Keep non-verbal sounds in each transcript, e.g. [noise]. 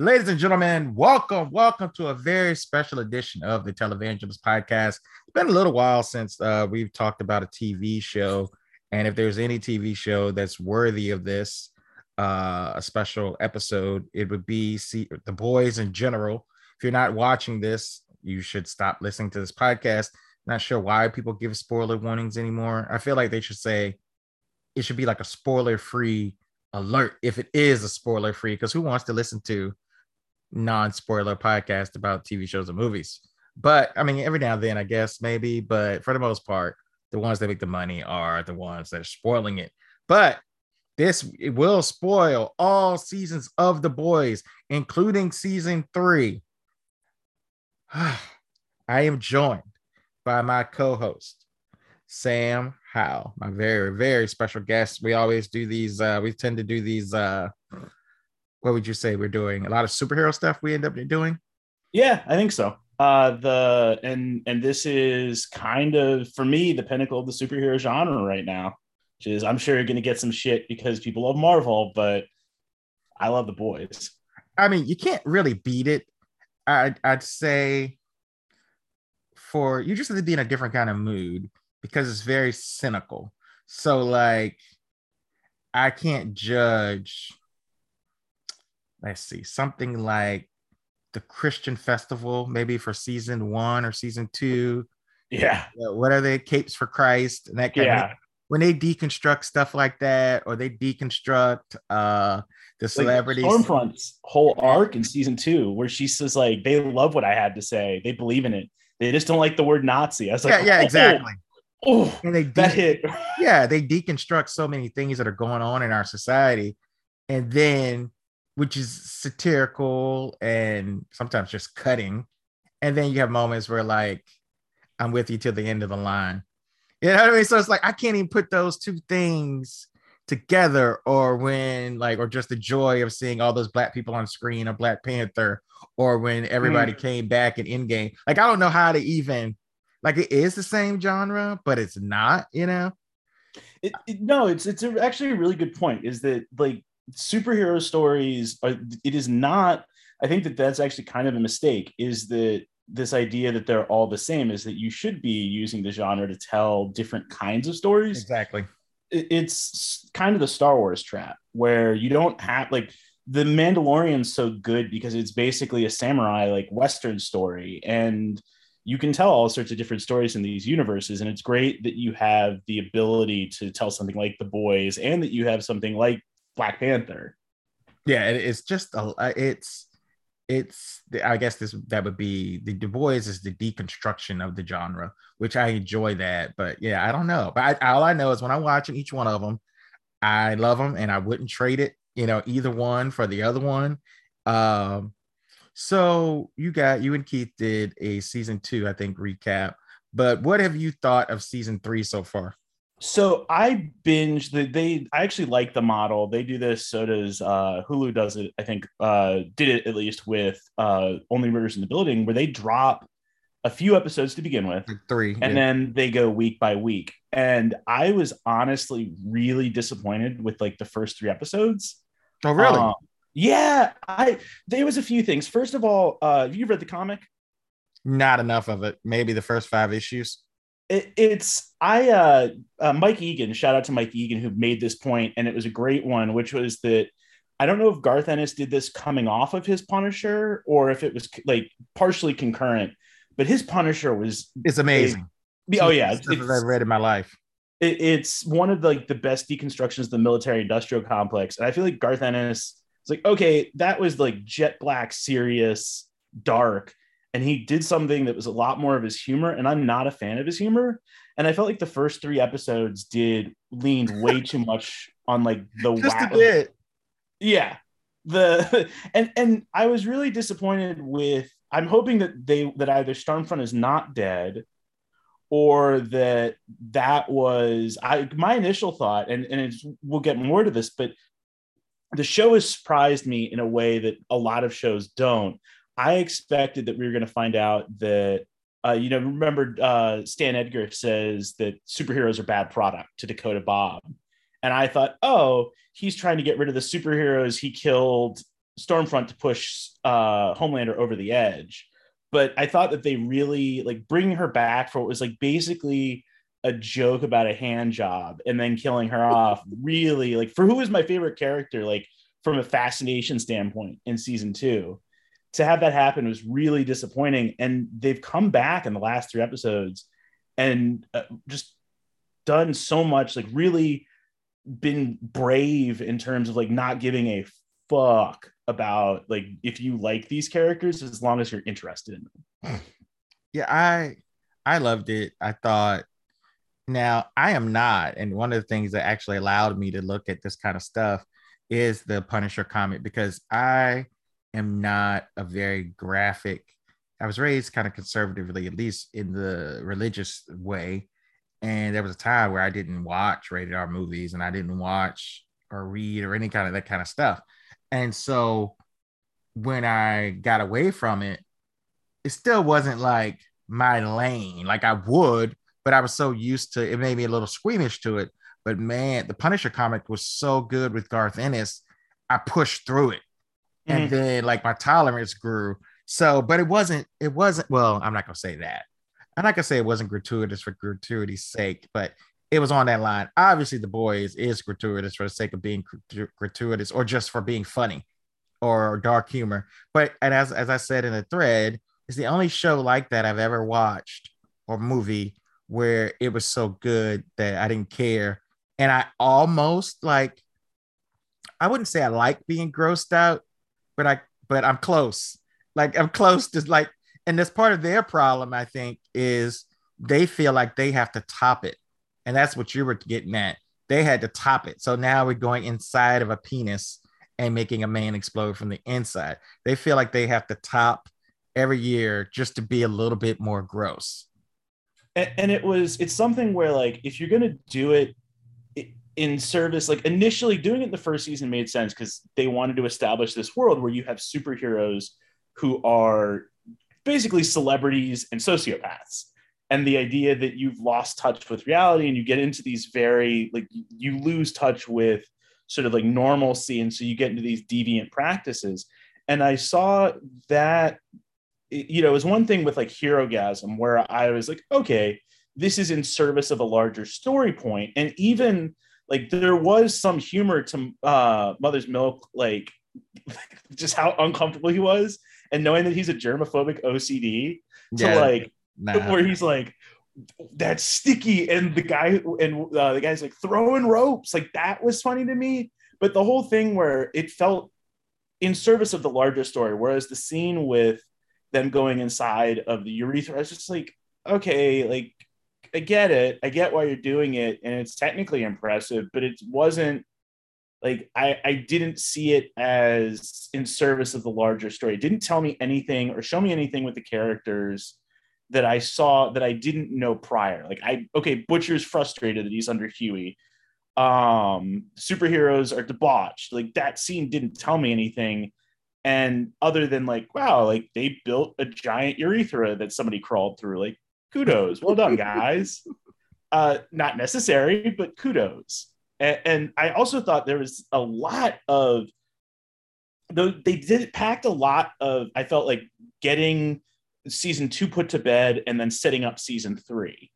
Ladies and gentlemen, welcome, welcome to a very special edition of the Televangelist Podcast. It's been a little while since uh, we've talked about a TV show, and if there's any TV show that's worthy of this, uh, a special episode, it would be see, The Boys in general. If you're not watching this, you should stop listening to this podcast. Not sure why people give spoiler warnings anymore. I feel like they should say it should be like a spoiler free alert if it is a spoiler free because who wants to listen to non-spoiler podcast about TV shows and movies. But I mean, every now and then, I guess maybe, but for the most part, the ones that make the money are the ones that are spoiling it. But this it will spoil all seasons of The Boys, including season three. [sighs] I am joined by my co-host, Sam Howe, my very, very special guest. We always do these, uh, we tend to do these uh what would you say we're doing? A lot of superhero stuff we end up doing? Yeah, I think so. Uh the and and this is kind of for me the pinnacle of the superhero genre right now. Which is I'm sure you're gonna get some shit because people love Marvel, but I love the boys. I mean, you can't really beat it. I'd, I'd say for you just have to be in a different kind of mood because it's very cynical. So like I can't judge let's see, something like the Christian festival, maybe for season one or season two. Yeah. what are they? Capes for Christ and that kind yeah. of when they deconstruct stuff like that, or they deconstruct uh the celebrities. Like Stormfront's whole arc in season two, where she says like they love what I had to say, they believe in it. They just don't like the word Nazi. I was like, yeah, yeah, exactly. Oh, and they de- that hit. yeah, they deconstruct so many things that are going on in our society, and then which is satirical and sometimes just cutting. And then you have moments where like I'm with you till the end of the line. You know what I mean? So it's like I can't even put those two things together, or when like, or just the joy of seeing all those black people on screen, or Black Panther, or when everybody mm. came back in Endgame. Like I don't know how to even like it is the same genre, but it's not. You know? It, it, no, it's it's a, actually a really good point. Is that like superhero stories are it is not i think that that's actually kind of a mistake is that this idea that they're all the same is that you should be using the genre to tell different kinds of stories. Exactly. It's kind of the star wars trap where you don't have like the mandalorian's so good because it's basically a samurai like western story and you can tell all sorts of different stories in these universes and it's great that you have the ability to tell something like the boys and that you have something like Black Panther. Yeah, it's just a it's it's I guess this that would be the Du Bois is the deconstruction of the genre, which I enjoy that. But yeah, I don't know. But I, all I know is when I'm watching each one of them, I love them and I wouldn't trade it, you know, either one for the other one. Um, so you got you and Keith did a season two, I think, recap. But what have you thought of season three so far? So I binge the they I actually like the model. They do this, so does uh Hulu does it, I think uh did it at least with uh Only Murders in the Building, where they drop a few episodes to begin with. three. And yeah. then they go week by week. And I was honestly really disappointed with like the first three episodes. Oh, really? Uh, yeah. I there was a few things. First of all, uh have you read the comic? Not enough of it. Maybe the first five issues it, it's I uh, uh, Mike Egan. Shout out to Mike Egan who made this point, and it was a great one, which was that I don't know if Garth Ennis did this coming off of his Punisher or if it was like partially concurrent, but his Punisher was it's amazing. It, oh yeah, it's, I've read in my life. It, it's one of the, like the best deconstructions of the military industrial complex, and I feel like Garth Ennis. It's like okay, that was like jet black, serious, dark and he did something that was a lot more of his humor and i'm not a fan of his humor. And i felt like the first three episodes did leaned way too [laughs] much on like the just a bit. Yeah. The [laughs] and and i was really disappointed with i'm hoping that they that either stormfront is not dead or that that was i my initial thought and and it's, we'll get more to this but the show has surprised me in a way that a lot of shows don't I expected that we were going to find out that, uh, you know, remember uh, Stan Edgar says that superheroes are bad product to Dakota Bob. And I thought, oh, he's trying to get rid of the superheroes he killed Stormfront to push uh, Homelander over the edge. But I thought that they really like bringing her back for what was like basically a joke about a hand job and then killing her [laughs] off. Really, like for who is my favorite character, like from a fascination standpoint in season two, to have that happen was really disappointing. And they've come back in the last three episodes and uh, just done so much, like really been brave in terms of like not giving a fuck about like if you like these characters as long as you're interested in them. [sighs] Yeah, I I loved it. I thought now I am not, and one of the things that actually allowed me to look at this kind of stuff is the Punisher comic because I am not a very graphic. I was raised kind of conservatively, at least in the religious way. And there was a time where I didn't watch rated R movies and I didn't watch or read or any kind of that kind of stuff. And so when I got away from it, it still wasn't like my lane. Like I would, but I was so used to it made me a little squeamish to it. But man, the Punisher comic was so good with Garth Ennis. I pushed through it. Mm-hmm. And then like my tolerance grew. So, but it wasn't, it wasn't, well, I'm not gonna say that. I'm not gonna say it wasn't gratuitous for gratuity's sake, but it was on that line. Obviously, the boys is gratuitous for the sake of being gratuitous or just for being funny or dark humor. But and as as I said in the thread, it's the only show like that I've ever watched or movie where it was so good that I didn't care. And I almost like I wouldn't say I like being grossed out, but I but I'm close. Like I'm close to like, and that's part of their problem, I think, is they feel like they have to top it. And that's what you were getting at. They had to top it. So now we're going inside of a penis and making a man explode from the inside. They feel like they have to top every year just to be a little bit more gross. And, and it was, it's something where, like, if you're going to do it in service, like initially doing it the first season made sense because they wanted to establish this world where you have superheroes who are basically celebrities and sociopaths. And the idea that you've lost touch with reality and you get into these very like you lose touch with sort of like normalcy and so you get into these deviant practices. And i saw that you know it was one thing with like herogasm where i was like okay this is in service of a larger story point. And even like there was some humor to uh mother's milk like [laughs] just how uncomfortable he was and knowing that he's a germophobic ocd yeah, to like nah. [laughs] where he's like that's sticky and the guy and uh, the guy's like throwing ropes. Like that was funny to me. But the whole thing where it felt in service of the larger story whereas the scene with them going inside of the urethra i was just like okay like i get it i get why you're doing it and it's technically impressive but it wasn't like I, I didn't see it as in service of the larger story it didn't tell me anything or show me anything with the characters that I saw that I didn't know prior. Like I okay, Butcher's frustrated that he's under Hughie. Um, superheroes are debauched. Like that scene didn't tell me anything. And other than like, wow, like they built a giant urethra that somebody crawled through. Like, kudos, well done, guys. uh, not necessary, but kudos. And, and I also thought there was a lot of though they did packed a lot of I felt like getting season two put to bed and then setting up season three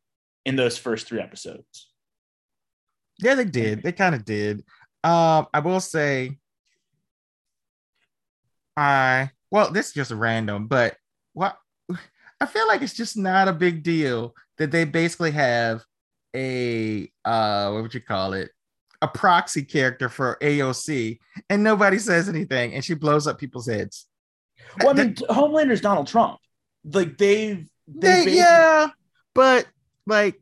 in those first three episodes. Yeah, they did. They kind of did. Um, I will say, I well, this is just random, but what I feel like it's just not a big deal that they basically have a uh, what would you call it? A proxy character for AOC, and nobody says anything, and she blows up people's heads. Well, I mean, Homelander's Donald Trump like they've, they've they, yeah, but like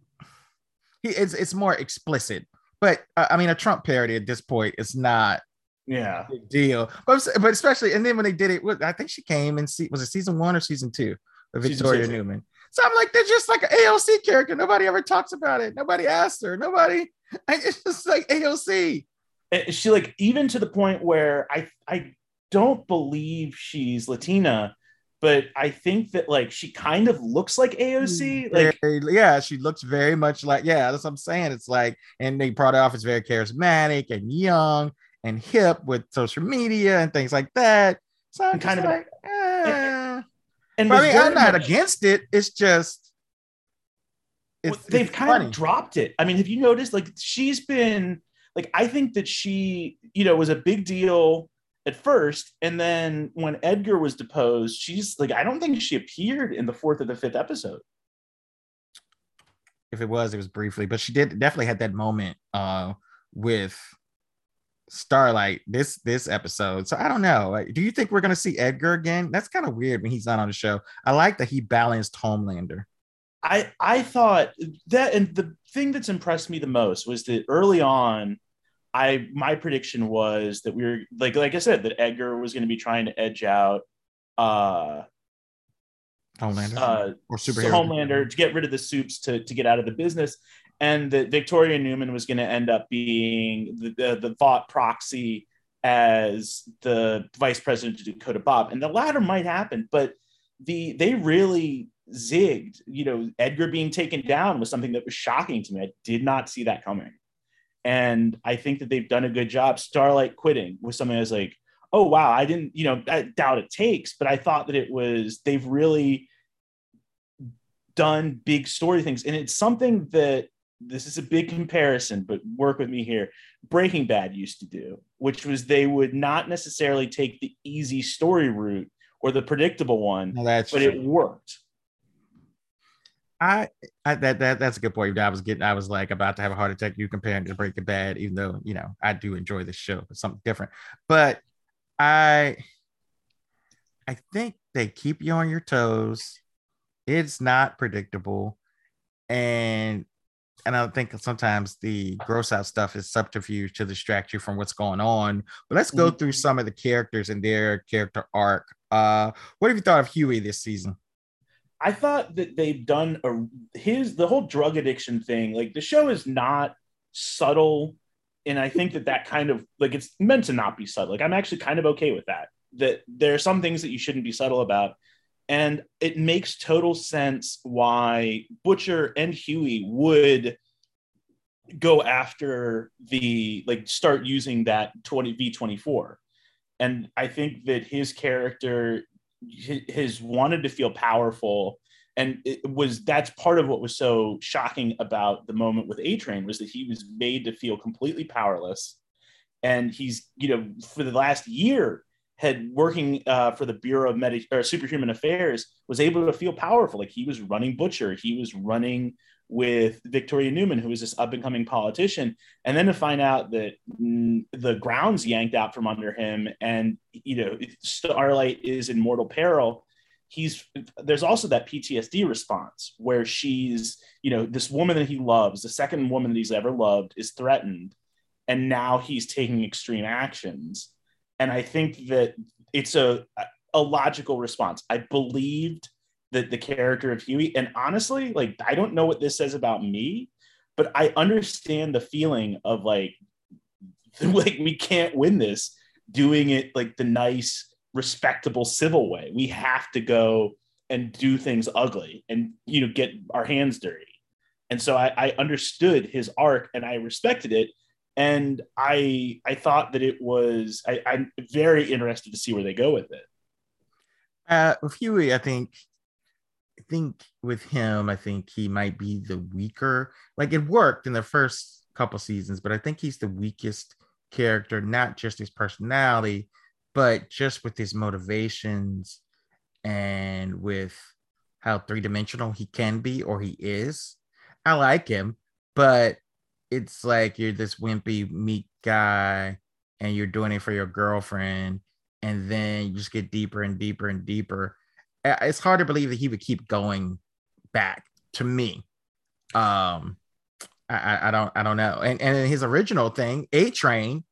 he, it's it's more explicit. But uh, I mean, a Trump parody at this point is not yeah big deal. But, but especially, and then when they did it, I think she came and see was it season one or season two Victoria Neuman. So I'm like, they're just like an AOC character. Nobody ever talks about it. Nobody asks her. Nobody. [laughs] It's just like AOC. She like even to the point where I I don't believe she's Latina but I think that like she kind of looks like AOC. Like very, yeah, she looks very much like yeah. That's what I'm saying. It's like, and they brought it off as very charismatic and young, and hip with social media and things like that. So I'm kind of like, eh. And I mean, I'm not much, against it. It's just it's, well, they've kind funny. of dropped it. I mean, have you noticed? Like, she's been like, I think that she, you know, was a big deal at first, and then when Edgar was deposed, she's like, I don't think she appeared in the fourth or the fifth episode. If it was, it was briefly, but she did definitely had that moment uh with Starlight this this episode. So I don't know. Like, do you think we're gonna see Edgar again? That's kind of weird when he's not on the show. I like that he balanced Homelander. I I thought that, and the thing that's impressed me the most was that early on, I my prediction was that we were like like I said that Edgar was going to be trying to edge out uh Homelander uh, or superhero Homelander to get rid of the soups to to get out of the business, and that Victoria Neuman was going to end up being the, the the Vought proxy as the vice president of Dakota Bob, and the latter might happen, but the they really zigged. You know, Edgar being taken down was something that was shocking to me. I did not see that coming. And I think that they've done a good job. Starlight quitting was something I was like, oh, wow, I didn't, you know, I doubt it takes, but I thought that it was, they've really done big story things. And it's something that this is a big comparison, but work with me here. Breaking Bad used to do, which was they would not necessarily take the easy story route or the predictable one, no, but true. it worked. I, I that that that's a good point. I was getting, I was like about to have a heart attack. You comparing to Breaking Bad, even though you know I do enjoy the show, but something different. But I, I think they keep you on your toes. It's not predictable, and and I think sometimes the gross out stuff is subterfuge to distract you from what's going on. But let's go mm-hmm. through some of the characters and their character arc. Uh, what have you thought of Hughie this season? I thought that they've done a his the whole drug addiction thing. Like the show is not subtle, and I think that that kind of like it's meant to not be subtle. Like I'm actually kind of okay with that. That there are some things that you shouldn't be subtle about, and it makes total sense why Butcher and Hughie would go after the like start using that 20 v24 and i think that his character has wanted to feel powerful. And it was that's part of what was so shocking about the moment with a train was that he was made to feel completely powerless. And he's you know for the last year had working uh, for the bureau of Medi- or superhuman affairs was able to feel powerful like he was running butcher he was running with Victoria Neuman, who was this up and coming politician, and then to find out that mm, the ground's yanked out from under him, and you know Starlight is in mortal peril. He's there's also that PTSD response where she's you know this woman that he loves, the second woman that he's ever loved, is threatened, and now he's taking extreme actions. And I think that it's a a logical response. I believed that the character of Hughie, And honestly, like I don't know what this says about me, but I understand the feeling of like, [laughs] like we can't win this doing it like the nice, respectable, civil way. We have to go and do things ugly and you know get our hands dirty. And so I, I understood his arc and I respected it. And I I thought that it was I, I'm very interested to see where they go with it. Uh, with Hughie, I think I think with him, I think he might be the weaker. Like it worked in the first couple seasons, but I think he's the weakest character, not just his personality, but just with his motivations and with how three dimensional he can be or he is. I like him, but it's like you're this wimpy, meek guy and you're doing it for your girlfriend. And then you just get deeper and deeper and deeper it's hard to believe that he would keep going back to me. Um, I, I don't I don't know. And and his original thing, A Train,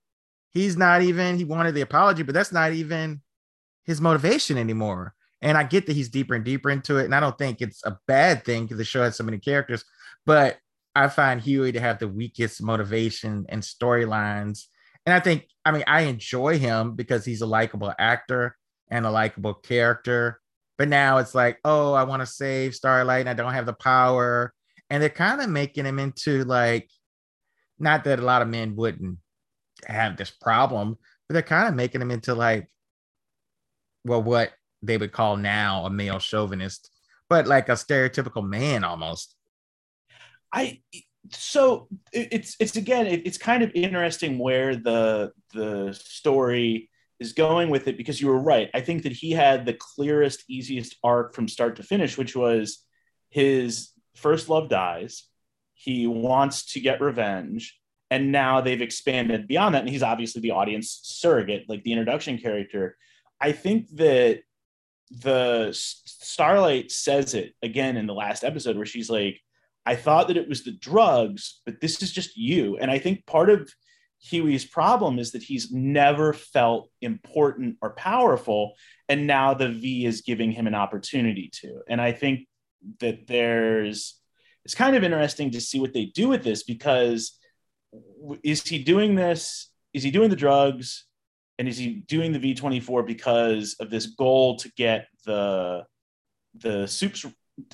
he's not even he wanted the apology, but that's not even his motivation anymore. And I get that he's deeper and deeper into it, and I don't think it's a bad thing because the show has so many characters. But I find Hughie to have the weakest motivation and storylines. And I think, I mean, I enjoy him because he's a likable actor and a likable character. But now it's like, oh, I want to save Starlight and I don't have the power. And they're kind of making him into like, not that a lot of men wouldn't, have this problem, but they're kind of making him into like, well, what they would call now a male chauvinist, but like a stereotypical man almost. I so it's it's again it's kind of interesting where the the story is going with it because you were right. I think that he had the clearest, easiest arc from start to finish, which was his first love dies. He wants to get revenge. And now they've expanded beyond that. And he's obviously the audience surrogate, like the introduction character. I think that the Starlight says it again in the last episode where she's like, I thought that it was the drugs, but this is just you. And I think part of Hughie's problem is that he's never felt important or powerful. And now the V is giving him an opportunity to. And I think that there's, it's kind of interesting to see what they do with this because is he doing this? Is he doing the drugs? And is he doing the V24 because of this goal to get the the soups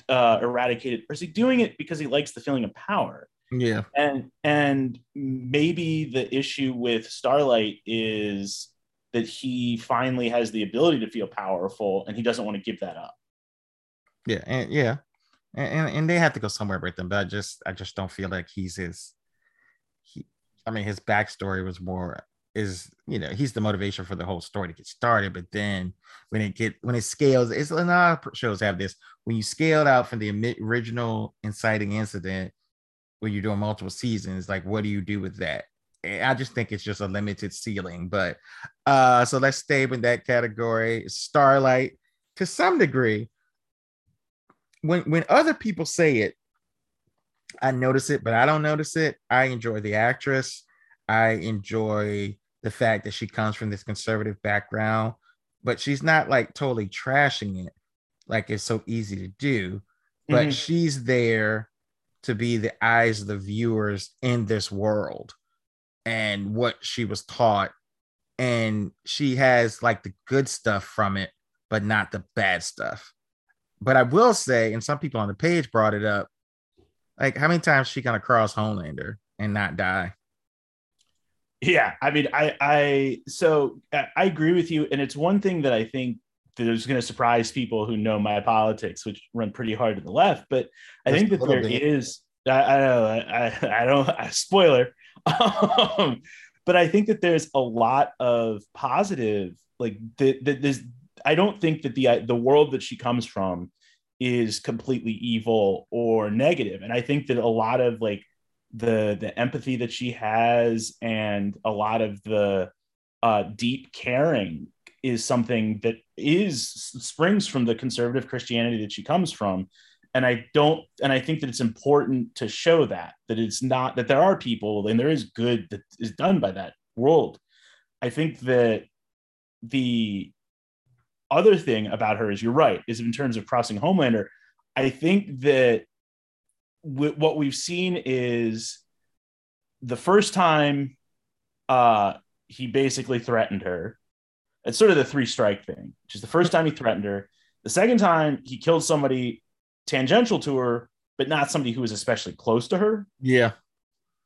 uh, eradicated, or is he doing it because he likes the feeling of power? Yeah. And and maybe the issue with Starlight is that he finally has the ability to feel powerful and he doesn't want to give that up. Yeah, and yeah. And, and they have to go somewhere with them, but I just I just don't feel like he's his he I mean his backstory was more is you know he's the motivation for the whole story to get started but then when it get when it scales it's a lot of shows have this when you scale out from the original inciting incident when you're doing multiple seasons like what do you do with that? I just think it's just a limited ceiling but uh so let's stay in that category starlight to some degree. When when other people say it i notice it but i don't notice it. I enjoy the actress i enjoy the fact that she comes from this conservative background, but she's not like totally trashing it like it's so easy to do. But mm-hmm. she's there to be the eyes of the viewers in this world and what she was taught. And she has like the good stuff from it, but not the bad stuff. But I will say, and some people on the page brought it up, like how many times she gonna cross Homelander and not die? Yeah, I mean, I, I, so I agree with you, and it's one thing that I think that is going to surprise people who know my politics, which run pretty hard to the left. But I think that there bit. is, I, I know, I, I don't, I, [laughs] spoiler, um, but I think that there's a lot of positive, like that. The, there's, I don't think that the the world that she comes from is completely evil or negative, and I think that a lot of like the the empathy that she has and a lot of the uh, deep caring is something that is springs from the conservative Christianity that she comes from. And I don't, and I think that it's important to show that that it's not that there are people and there is good that is done by that world. I think that the other thing about her is you're right is in terms of crossing Homelander. I think that what we've seen is the first time uh, he basically threatened her. It's sort of the three strike thing, which is the first time he threatened her. The second time he killed somebody tangential to her, but not somebody who was especially close to her. Yeah.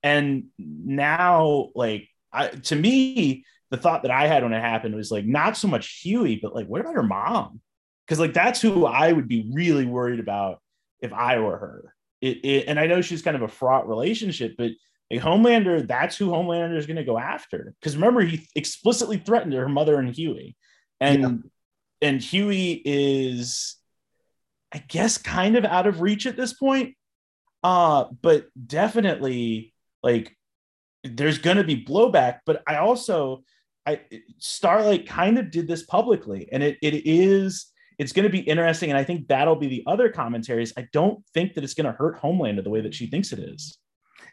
And now, like, I, to me, the thought that I had when it happened was like not so much Hughie, but like, what about her mom? Because like that's who I would be really worried about if I were her it, it, and I know she's kind of a fraught relationship, but a Homelander, that's who Homelander is going to go after. Because remember, he explicitly threatened her mother and Hughie, and yeah. and Hughie is, I guess, kind of out of reach at this point. Uh, but definitely like there's going to be blowback. But I also, I Starlight kind of did this publicly, and it it is it's going to be interesting. And I think that'll be the other commentaries. I don't think that it's going to hurt Homelander the way that she thinks it is.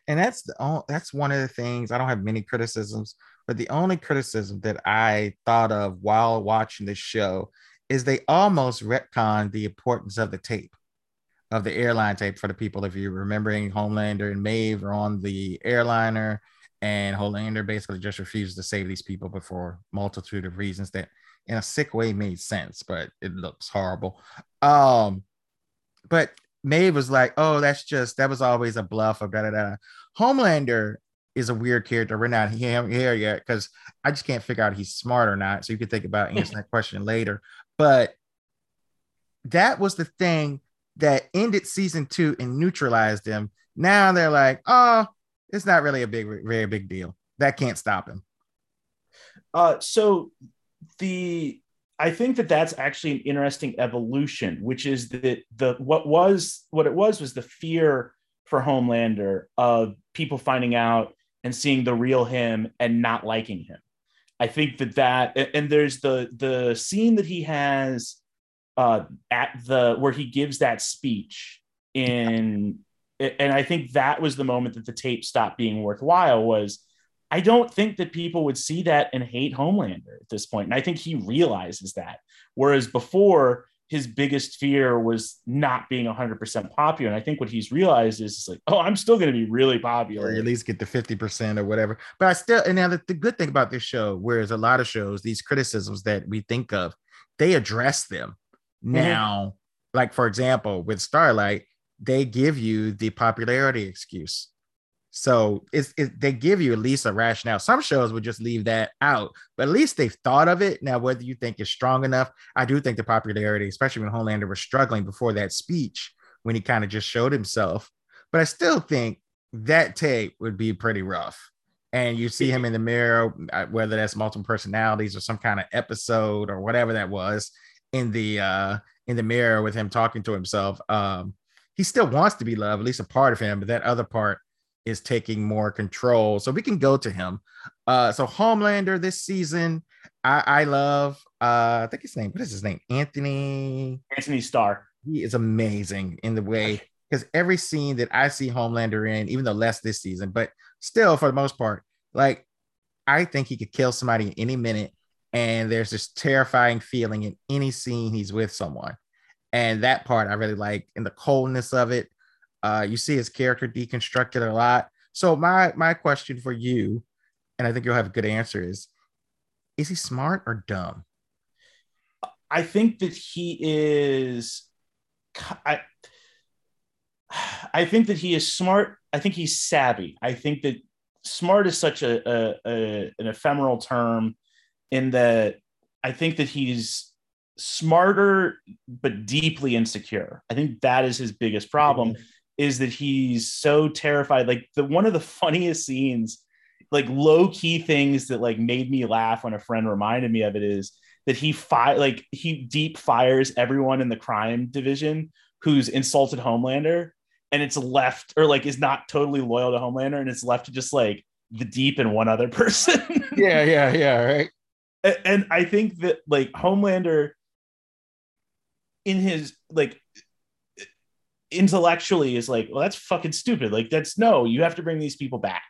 And that's the that's one of the things I don't have many criticisms, but the only criticism that I thought of while watching the show is they almost retcon the importance of the tape, of the airline tape for the people. If you're remembering Homelander and Maeve are on the airliner, and Homelander basically just refuses to save these people before multitude of reasons that in a sick way made sense, but it looks horrible. Um, but Maeve was like, "Oh, that's just that was always a bluff." Or da da da. Homelander is a weird character. We're not here yet because I just can't figure out he's smart or not. So you could think about [laughs] answering that question later. But that was the thing that ended season two and neutralized him. Now they're like, oh, it's not really a big, very big deal. That can't stop him. Uh, so the I think that that's actually an interesting evolution, which is that the what was what it was was the fear for Homelander of people finding out and seeing the real him and not liking him. I think that that and there's the the scene that he has uh, at the where he gives that speech in and I think that was the moment that the tape stopped being worthwhile was I don't think that people would see that and hate Homelander at this point. And I think he realizes that. Whereas before, his biggest fear was not being 100% popular. And I think what he's realized is like, oh, I'm still going to be really popular. Or at least get the 50% or whatever. But I still, and now the, the good thing about this show, whereas a lot of shows, these criticisms that we think of, they address them. Mm-hmm. Now, like for example, with Starlight, they give you the popularity excuse. So it's it, they give you at least a rationale. Some shows would just leave that out, but at least they've thought of it. Now, whether you think it's strong enough, I do think the popularity, especially when Homelander was struggling before that speech, when he kind of just showed himself. But I still think that tape would be pretty rough. And you see him in the mirror, uh, whether that's multiple personalities or some kind of episode or whatever that was in the uh in the mirror with him talking to himself. Um, he still wants to be loved, at least a part of him, but that other part is taking more control. So we can go to him. Uh, so Homelander this season, I, I love. Uh, I think his name. What is his name? Anthony. Anthony Starr. He is amazing in the way because every scene that I see Homelander in, even though less this season, but still for the most part, like I think he could kill somebody any minute. And there's this terrifying feeling in any scene he's with someone. And that part I really like, and the coldness of it. Uh, you see his character deconstructed a lot. So my my question for you, and I think you'll have a good answer, is is he smart or dumb? I think that he is I I think that he is smart. I think he's savvy. I think that smart is such a, a, a an ephemeral term in that I think that he's smarter but deeply insecure. I think that is his biggest problem. Mm-hmm is that he's so terrified. Like the one of the [laughs] funniest scenes, like low key things that like made me laugh when a friend reminded me of it is that he fi- like he deep fires everyone in the crime division who's insulted Homelander and it's left or like is not totally loyal to Homelander and it's left to just like the deep and one other [laughs] person. yeah, yeah, yeah, right. And, and I think that like Homelander in his like intellectually is like, well, that's fucking stupid. Like, that's no, you have to bring these people back.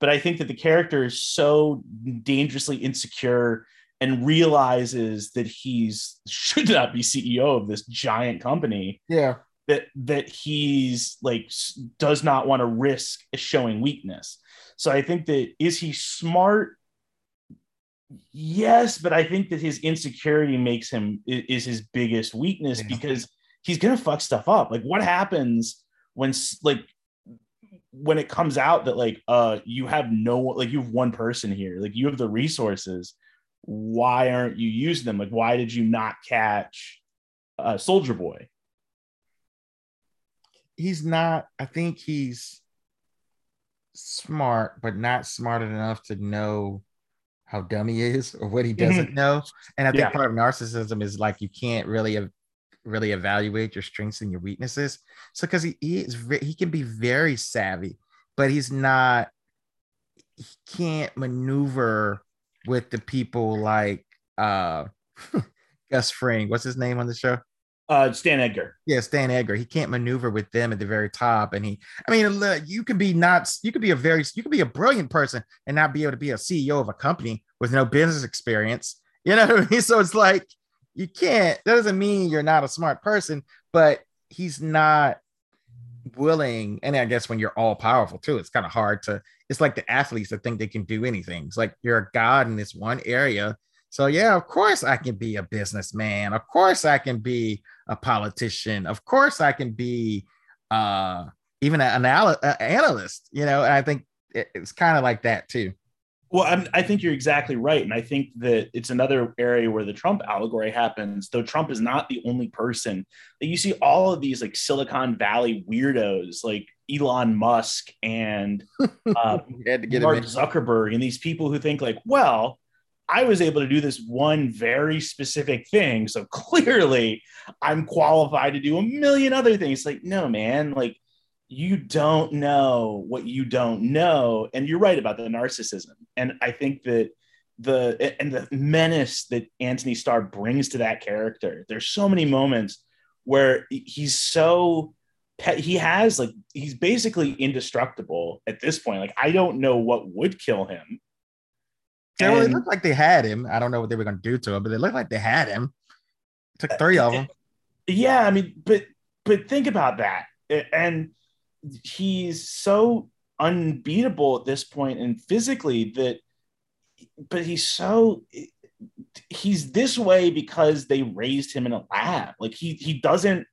But I think that the character is so dangerously insecure and realizes that he's should not be CEO of this giant company. Yeah. That that he's like does not want to risk showing weakness. So I think that is he smart? Yes, but I think that his insecurity makes him is his biggest weakness yeah. because he's gonna fuck stuff up. Like, what happens when like when it comes out that like uh you have no like you have one person here, like you have the resources. Why aren't you using them? Like, why did you not catch uh, Soldier Boy? He's not. I think he's smart, but not smart enough to know how dumb he is or what he doesn't know. And I think yeah. part of narcissism is like you can't really really evaluate your strengths and your weaknesses. So because he, he is he can be very savvy, but he's not he can't maneuver with the people like uh [laughs] Gus Fring. What's his name on the show? Uh, Stan Edgar. Yeah, Stan Edgar. He can't maneuver with them at the very top, and he. I mean, look, you could be not. You could be a very. You could be a brilliant person and not be able to be a CEO of a company with no business experience. You know what I mean? [laughs] So it's like you can't that doesn't mean you're not a smart person but he's not willing and i guess when you're all powerful too it's kind of hard to it's like the athletes that think they can do anything. It's like you're a god in this one area. So yeah of course i can be a businessman. Of course i can be a politician. Of course i can be uh even an, anal- analyst you know and i think it, it's kind of like that too. Well, I'm, i think you're exactly right, and I think that it's another area where the Trump allegory happens. Though Trump is not the only person that you see all of these like Silicon Valley weirdos, like Elon Musk and [laughs] uh, Mark Zuckerberg, and these people who think like, well, I was able to do this one very specific thing, so [laughs] clearly I'm qualified to do a million other things. Like, no, man, like you don't know what you don't know and you're right about the narcissism. And i think that the and the menace that anthony starr brings to that character there's so many moments where he's so he has like he's basically indestructible at this point. Like i don't know what would kill him. Yeah, well, it looked like they had him. I don't know what they were going to do to him but it looked like they had him. It took three of uh, them. yeah i mean but but think about that. And he's so unbeatable at this point and physically that but he's so he's this way because they raised him in a lab. Like he he doesn't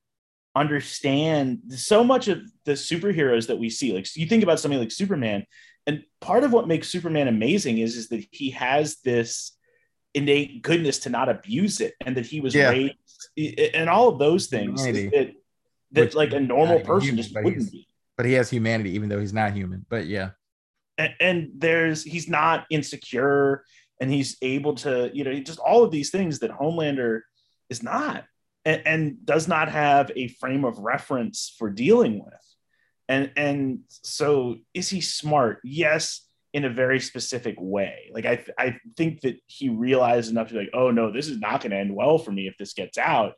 understand so much of the superheroes that we see. Like you think about something like superman and part of what makes superman amazing is is that he has this innate goodness to not abuse it and that he was yeah. raised and all of those things that, that Which, like a normal person just wouldn't be but he has humanity even though he's not human. But yeah. And, and there's he's not insecure and he's able to, you know, just all of these things that Homelander is not and, and does not have a frame of reference for dealing with. And and so is he smart? Yes, in a very specific way. Like I, I think that he realized enough to be like, oh no, this is not going to end well for me if this gets out.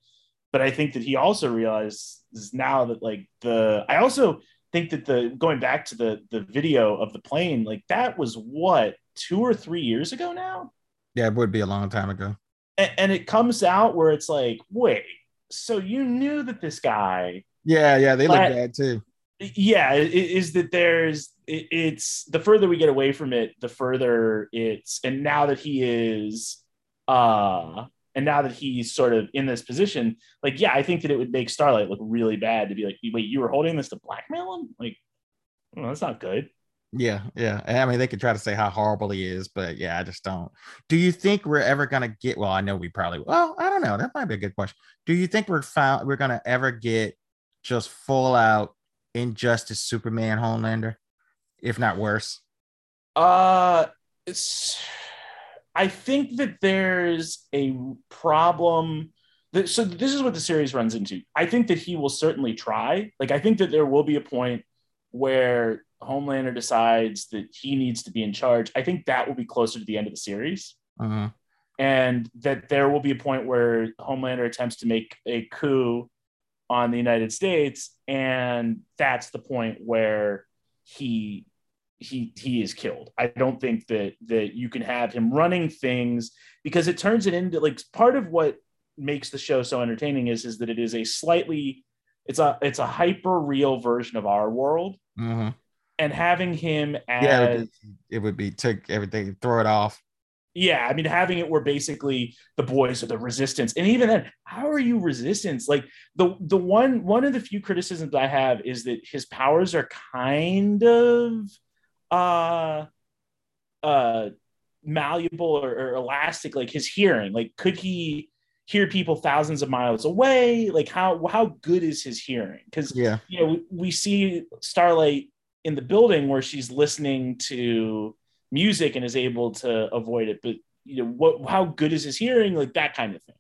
But I think that he also realizes now that like the I also think that the going back to the the video of the plane, like that was what two or three years ago now. Yeah, it would be a long time ago. And, and it comes out where it's like, wait, so you knew that this guy? Yeah, yeah, they look bad too. Yeah, it, is that there's it, it's the further we get away from it, the further it's and now that he is uh and now that he's sort of in this position, like, yeah, I think that it would make Starlight look really bad to be like, wait, you were holding this to blackmail him? Like, well, that's not good. Yeah, yeah. I mean, they could try to say how horrible he is, but yeah, I just don't. Do you think we're ever gonna get? Well, I know we probably. Well, I don't know. That might be a good question. Do you think we're found we're gonna ever get just full out injustice Superman Homelander, if not worse? Uh, it's I think that there's a problem. That, so this is what the series runs into. I think that he will certainly try. Like I think that there will be a point where Homelander decides that he needs to be in charge. I think that will be closer to the end of the series. Uh-huh. And that there will be a point where Homelander attempts to make a coup on the United States. And that's the point where he he he is killed. I don't think that that you can have him running things because it turns it into like part of what makes the show so entertaining is is that it is a slightly it's a it's a hyper real version of our world. Mm-hmm. And having him as yeah, it would, be, it would be take everything, throw it off. Yeah, I mean, having it where basically the boys are the resistance, and even then, how are you resistance? Like the the one one of the few criticisms I have is that his powers are kind of uh uh malleable or, or, elastic like his hearing like could he hear people thousands of miles away? Like how how good is his hearing? Because yeah. you know we, we, see starlight in the building where she's listening to music and is able to avoid it but you know what how good is his hearing? Like that kind of thing.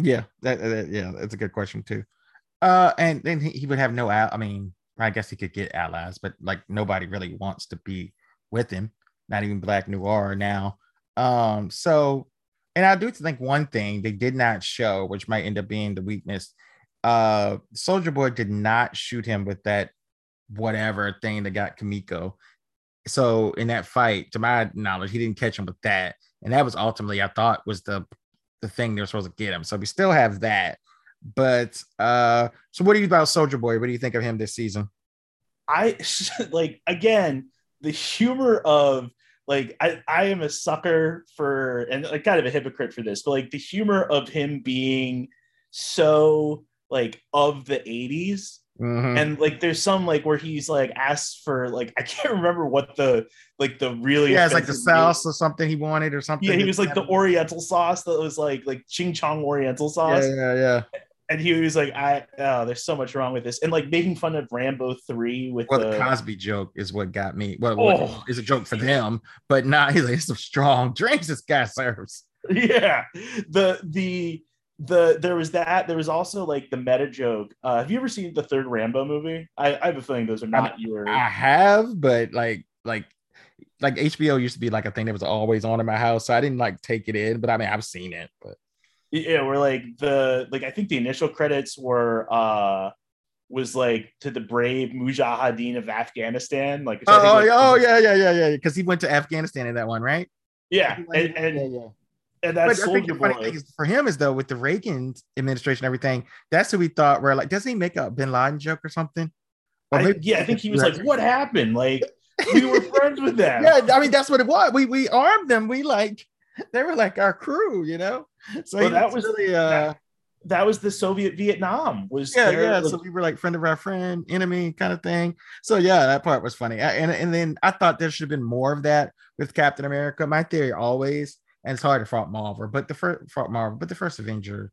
Yeah that, that yeah that's a good question too. Uh and then he, he would have no i mean I guess he could get allies, but like nobody really wants to be with him. Not even Black Noir now. Um, so and I do think one thing they did not show, which might end up being the weakness. Uh Soldier Boy did not shoot him with that whatever thing that got Kimiko. So in that fight, to my knowledge, he didn't catch him with that. And that was ultimately, I thought, was the the thing they were supposed to get him. So we still have that. But uh, so what do you about Soldier Boy? What do you think of him this season? I [laughs] like again the humor of like I, I am a sucker for and like kind of a hypocrite for this, but like the humor of him being so like of the 80s Mhm. and like there's some like where he's like asked for like [laughs] I can't remember what the like the really yeah, it's like the sauce or something he wanted or something. Yeah, he was like the Oriental sauce that was like like ching chong Oriental sauce, Yeah, yeah, yeah. And he was like, "I oh, there's so much wrong with this," and like making fun of Rambo three with Well, the, the Cosby joke is what got me. Well, Oh. it's a joke for them, but not. [laughs] He's like, it's some strong drinks this guy serves. yeah the the the there was that there was also like the meta joke. Uh, have you ever seen the third Rambo movie? I, I have a feeling those are not your. I have, but like, like, like HBO used to be like a thing that was always on in my house, so I didn't like take it in. But I mean, I've seen it. But yeah we're like the like i think the initial credits were uh was like to the brave mujahideen of afghanistan like which I think oh, yeah, oh yeah, yeah, yeah, yeah, because he went to Afghanistan in that one, right? yeah and, and, yeah, yeah. and But that's I think the funny boy thing is for him is though with the Reagan administration, and everything. That's who we thought were like. Doesn't he make a Bin Laden joke or something? Or I, yeah i think he was [laughs] like what happened like we were [laughs] friends with them yeah, I mean that's what it was. We we armed them. We like [laughs] they were like our crew, you know. So Well, that was really uh that was the soviet vietnam was yeah their, yeah. like, So we were like friend of our friend, enemy kind of thing. So yeah, that part was funny. I- And and then I thought there should have been more of that with Captain America. My theory always, and it's hard to fault Marvel, but the first fault Marvel, but the first Avenger,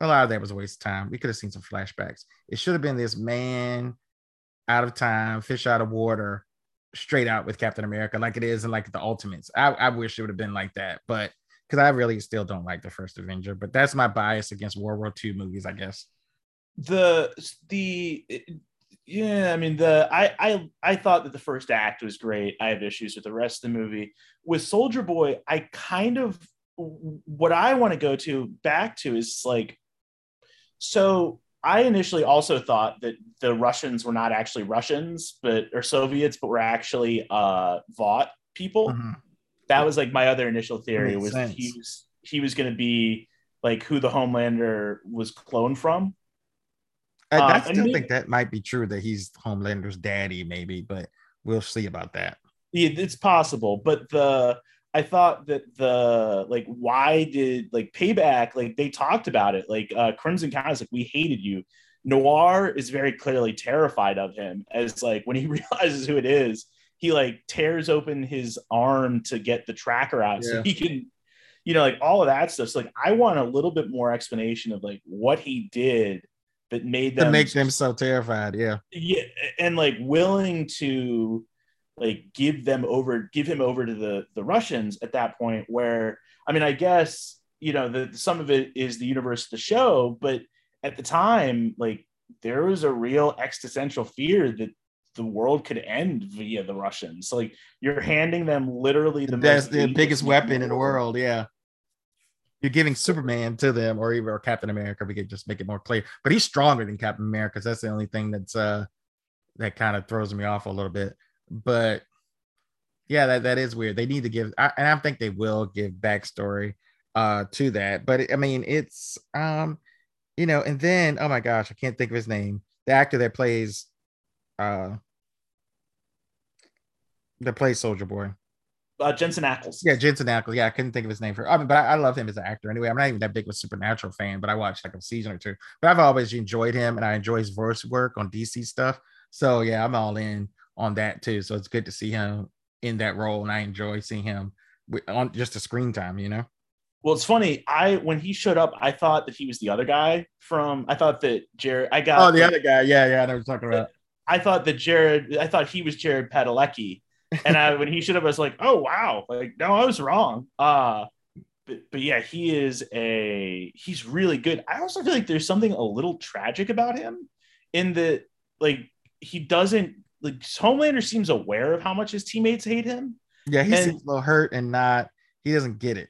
a lot of that was a waste of time. We could have seen some flashbacks. It should have been this man out of time, fish out of water, straight out with Captain America, like it is in like the Ultimates. I, I wish it would have been like that, but because I really still don't like the first Avenger, but that's my bias against World War II movies, I guess. the the eh, yeah i mean the I, I i thought that the first act was great i have issues with the rest of the movie with soldier boy i kind of what i want to go to back to is like so i initially also thought that the russians were not actually russians but or soviets but were actually uh vought people Mhm. that was like my other initial theory was sense. he was he was going to be like who the homelander was cloned from I, I and still think that might be true that he's Homelander's daddy, maybe, but we'll see about that. It's possible, but the I thought that the like why did like payback like they talked about it like uh Crimson Countess like we hated you. Noir is very clearly terrified of him as like when he [laughs] realizes who it is, he like tears open his arm to get the tracker out so he can you know like all of that stuff. So like I want a little bit more explanation of like what he did that made them To make them so terrified, yeah. yeah and like willing to like give them over give him over to the the russians at that point where i mean i guess you know the some of it is the universe of the show but at the time like there was a real existential fear that the world could end via the russians like you're handing them literally the That's most the biggest weapon in the world, yeah. You're giving Superman to them, or even or Captain America. We could just make it more clear, but he's stronger than Captain America. 'cause that's the only thing that's uh that kind of throws me off a little bit. But yeah, that, that is weird. They need to give, I, and I think they will give backstory uh to that. But I mean, it's um, you know, and then oh my gosh, I can't think of his name. The actor that plays uh that plays Soldier Boy. uh, jensen ackles Yeah, Jensen Ackles. Yeah, I couldn't think of his name for. I mean, but I, I love him as an actor anyway. I'm not even that big of a Supernatural fan, but I watched like a season or two. But I've always enjoyed him, and I enjoy his voice work on DC stuff. So yeah, I'm all in on that too. So it's good to see him in that role, and I enjoy seeing him on just the screen time. You know. Well, it's funny. I when he showed up, I thought that he was the other guy from. I thought that Jared. I got. Oh, the other guy. Yeah, yeah. I know what you're talking about. I thought that Jared. I thought he was Jared Padalecki, and I when he showed up, I was like, oh wow, like no, I was wrong. Uh but, but yeah, he is a he's really good. I also feel like there's something a little tragic about him in that like he doesn't like Homelander seems aware of how much his teammates hate him. Yeah, he And- seems a little hurt and not. He doesn't get it.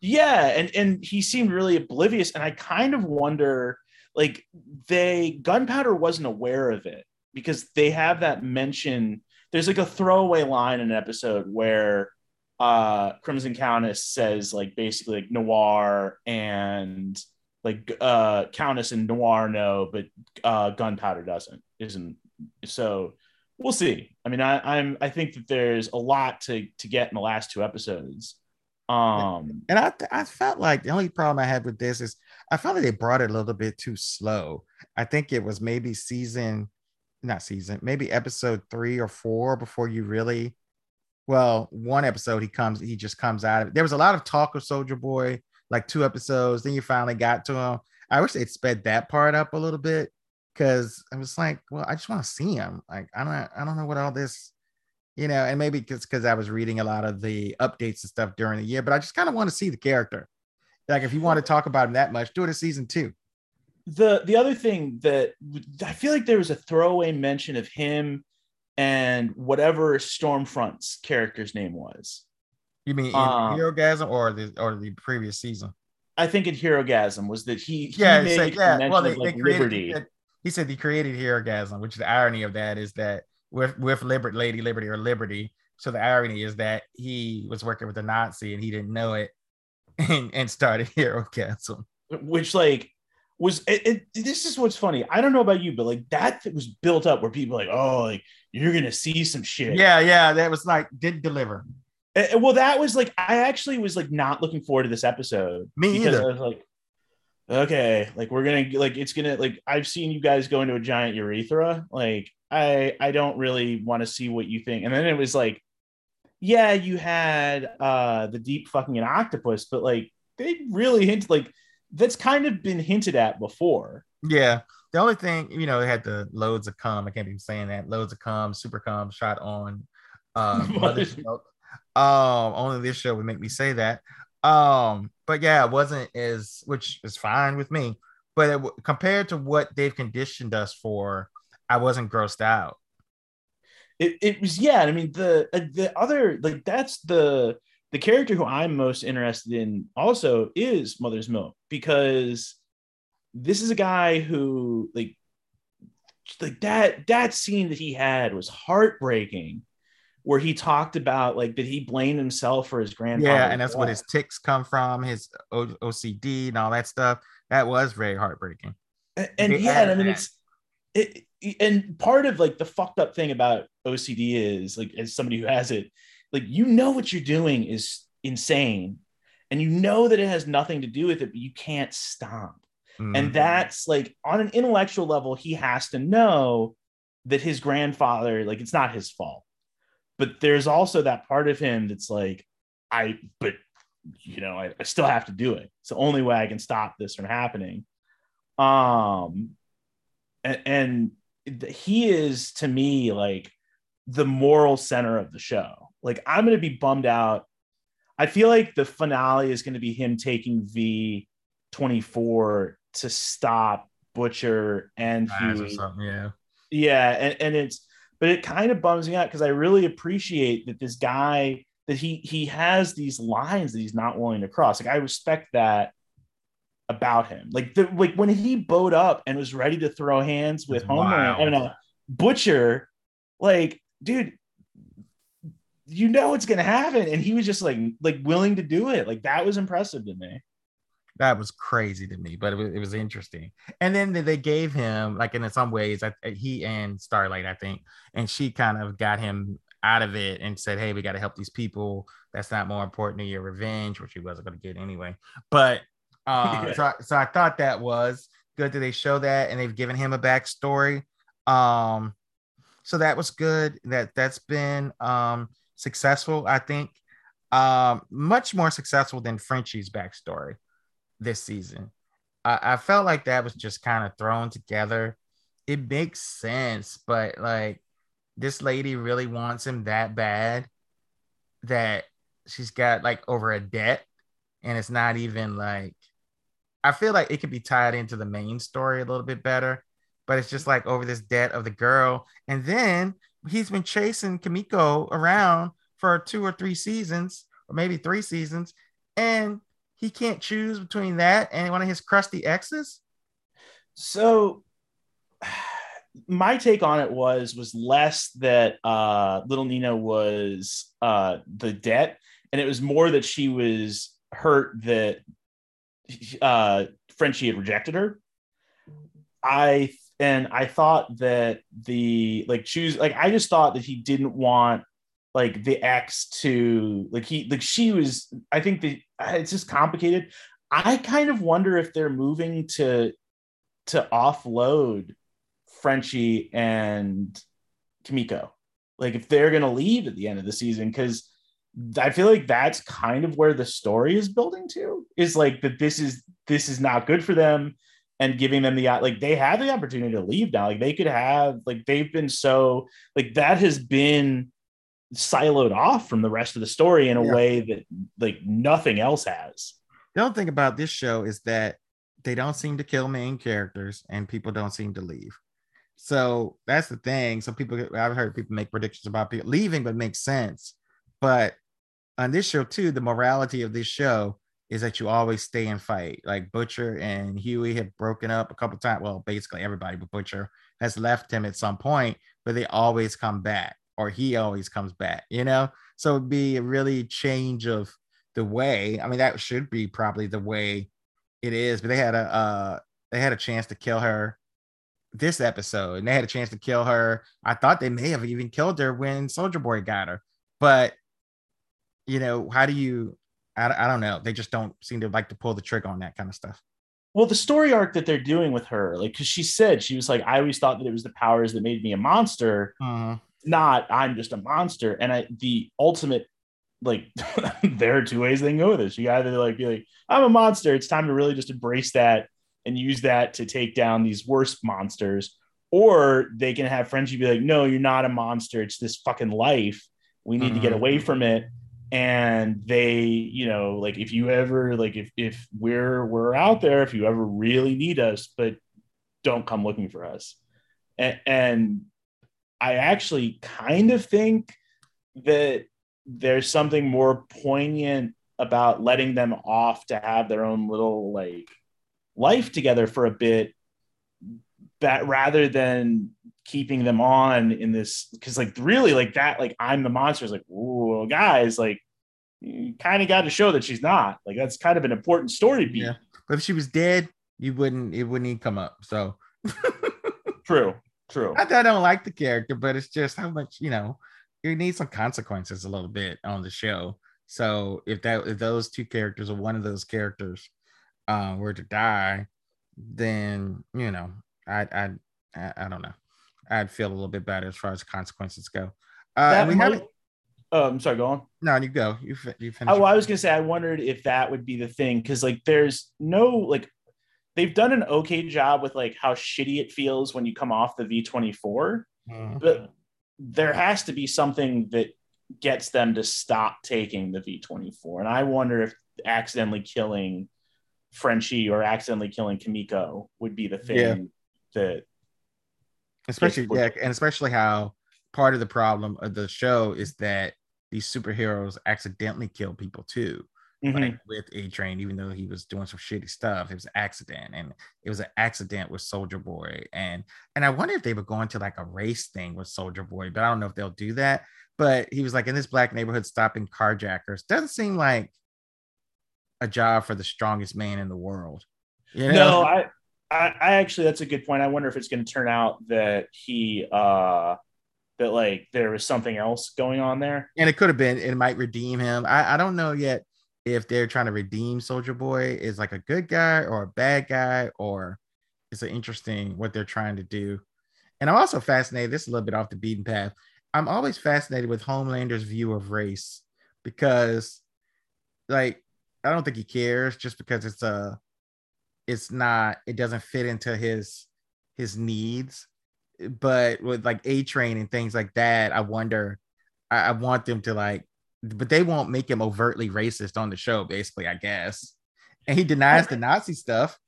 Yeah, and and he seemed really oblivious, and I kind of wonder, like they Gunpowder wasn't aware of it because they have that mention. There's like a throwaway line in an episode where uh Crimson Countess says like basically like Noir and like uh Countess and Noir know, but uh Gunpowder doesn't. Isn't so. We'll see. I mean, I, I'm I think that there's a lot to to get in the last two episodes Um, and I I felt like the only problem I had with this is I felt like they brought it a little bit too slow. I think it was maybe season, not season, maybe episode three or four before you really. Well, one episode he comes, he just comes out of it. There was a lot of talk of Soldier Boy, like two episodes. Then you finally got to him. I wish they'd sped that part up a little bit because I was like, well, I just want to see him. Like, I don't, I don't know what all this you know, and maybe because because I was reading a lot of the updates and stuff during the year, but I just kind of want to see the character. Like, if you want to talk about him that much, do it in season two. The the other thing that I feel like there was a throwaway mention of him and whatever Stormfront's character's name was. You mean in um, Herogasm or the or the previous season? I think in Herogasm was that he, he yeah, made yeah. Well, they, like they created, Liberty. He said, he created Herogasm, which the irony of that is that with with Liberty, Lady Liberty or Liberty. So the irony is that he was working with a Nazi and he didn't know it, [laughs] and, and started [laughs] Herogasm. Which like was it, it, this is what's funny. I don't know about you, but like that was built up where people like, oh, like you're gonna see some shit. Yeah, yeah, that was like did deliver. Uh, well, that was like I actually was like not looking forward to this episode. Me either. I was like, okay, like we're gonna like it's gonna like I've seen you guys go into a giant urethra. Like I I don't really want to see what you think. And then it was like, yeah, you had uh the deep fucking an octopus, but like they really hint like that's kind of been hinted at before. Yeah. The only thing, you know, it had the loads of cum. I can't even saying that. Loads of cum, super cum shot on [laughs] uh um only this show would make me say that. Um, but yeah, it wasn't as which is fine with me. But it, compared to what they've conditioned us for, I wasn't grossed out. It, it was yeah. I mean the uh, the other like that's the the character who I'm most interested in also is Mother's Milk because this is a guy who like like that that scene that he had was heartbreaking where he talked about like did he blame himself for his grandfather yeah and that's what his ticks come from his o- ocd and all that stuff that was very heartbreaking and, and yeah i mean it's it, and part of like the fucked up thing about OCD is like as somebody who has it, like you know what you're doing is insane, and you know that it has nothing to do with it, but you can't stop. Mm-hmm. And that's like on an intellectual level, he has to know that his grandfather, like it's not his fault. But there's also that part of him that's like, I, but you know, I, I still have to do it. It's the only way I can stop this from happening. Um, and, and he is to me like the moral center of the show. Like I'm going to be bummed out. I feel like the finale is going to be him taking V24 to stop Butcher and Hughie. Yeah. Yeah, and, and it's but it kind of bums me out because I really appreciate that this guy that he he has these lines that he's not willing to cross. Like I respect that about him. Like the like when he bowed up and was ready to throw hands with Homer wow. and a Butcher, like dude, you know it's gonna happen, and he was just like like willing to do it. Like that was impressive to me. That was crazy to me, but it was, it was interesting. And then they gave him like in some ways, I, he and Starlight, I think, and she kind of got him out of it and said, "Hey, we got to help these people. That's not more important than your revenge, which he wasn't going to get anyway." But uh, [laughs] yeah. so, I, so I thought that was good that they show that and they've given him a backstory. Um, so that was good. That that's been um, successful, I think. Um, much more successful than Frenchie's backstory this season. I, I felt like that was just kind of thrown together. It makes sense, but like this lady really wants him that bad that she's got like over a debt and it's not even like I feel like it could be tied into the main story a little bit better, but it's just like over this debt of the girl. And then he's been chasing Kimiko around for two or three seasons, or maybe three seasons, and he can't choose between that and one of his crusty exes. So [sighs] my take on it was was less that uh little Nina was uh the debt and it was more that she was hurt that uh, Frenchie had rejected her. I and I thought that the like choose like I just thought that he didn't want like the ex to like he like she was i think the uh, it's just complicated. I kind of wonder if they're moving to to offload frenchie and kimiko. Like if they're going to leave at the end of the season because i feel like that's kind of where the story is building to is like that this is this is not good for them and giving them the uh, like they have the opportunity to leave now. Like they could have like they've been so like that has been siloed off from the rest of the story in a yeah. way that like nothing else has. The only thing about this show is that they don't seem to kill main characters and people don't seem to leave. So that's the thing. Some people I've heard people make predictions about people leaving, but makes sense. But on this show too, the morality of this show is that you always stay and fight. Like Butcher and Hughie have broken up a couple times. Well, basically everybody but Butcher has left him at some point, but they always come back or he always comes back, you know? So it'd be a really change of the way. I mean, that should be probably the way it is, but they had a uh they had a chance to kill her this episode, and they had a chance to kill her. I thought they may have even killed her when Soldier Boy got her, but you know, how do you? I, I don't know. They just don't seem to like to pull the trigger on that kind of stuff. Well, the story arc that they're doing with her, like, because she said she was like, I always thought that it was the powers that made me a monster. Uh-huh not I'm just a monster. And I the ultimate like [laughs] there are two ways they can go with this. You either like be like, I'm a monster. It's time to really just embrace that and use that to take down these worst monsters. Or they can have Frenchie be like, no, you're not a monster. It's this fucking life. We need mm-hmm. to get away mm-hmm. from it. And they, you know, like if you ever like if if we're we're out there, if you ever really need us, but don't come looking for us. And, and I actually kind of think that there's something more poignant about letting them off to have their own little like life together for a bit that rather than keeping them on in this because like really like that like i'm the monster. Is like oh guys like you kind of got to show that she's not. Like that's kind of an important story beat. Yeah. But if she was dead you wouldn't it wouldn't even come up so. True True. I, I don't like the character, but it's just how much you know. You need some consequences a little bit on the show. So if that if those two characters or one of those characters uh, were to die, then you know I I I, I don't know. I'd feel a little bit better as far as consequences go. Uh, we might, have. Oh, I'm sorry. Go on. No, you go. You you finish. Oh, well, I was gonna say I wondered if that would be the thing because like there's no like they've done an okay job with like how shitty it feels when you come off the V24, mm-hmm. but there has to be something that gets them to stop taking the V24. And I wonder if accidentally killing Frenchie or accidentally killing Kimiko would be the thing yeah. that especially yeah, and especially how part of the problem of the show is that these superheroes accidentally kill people too mm-hmm. like with A Train, even though he was doing some shitty stuff. It was an accident, and it was an accident with Soldier Boy, and and I wonder if they were going to like a race thing with Soldier Boy, but I don't know if they'll do that. But he was like in this black neighborhood stopping carjackers. Doesn't seem like a job for the strongest man in the world. You know? No, I, I, I actually that's a good point. I wonder if it's going to turn out that he uh that like there was something else going on there. And it could have been, it might redeem him. I, I don't know yet if they're trying to redeem Soldier Boy is like a good guy or a bad guy, or it's interesting what they're trying to do. And I'm also fascinated, this is a little bit off the beaten path. I'm always fascinated with Homelander's view of race because, like, I don't think he cares just because it's a, it's not, it doesn't fit into his his needs. But with like A Train and things like that, I wonder, I, I want them to like but they won't make him overtly racist on the show, basically, I guess. And he denies the Nazi stuff.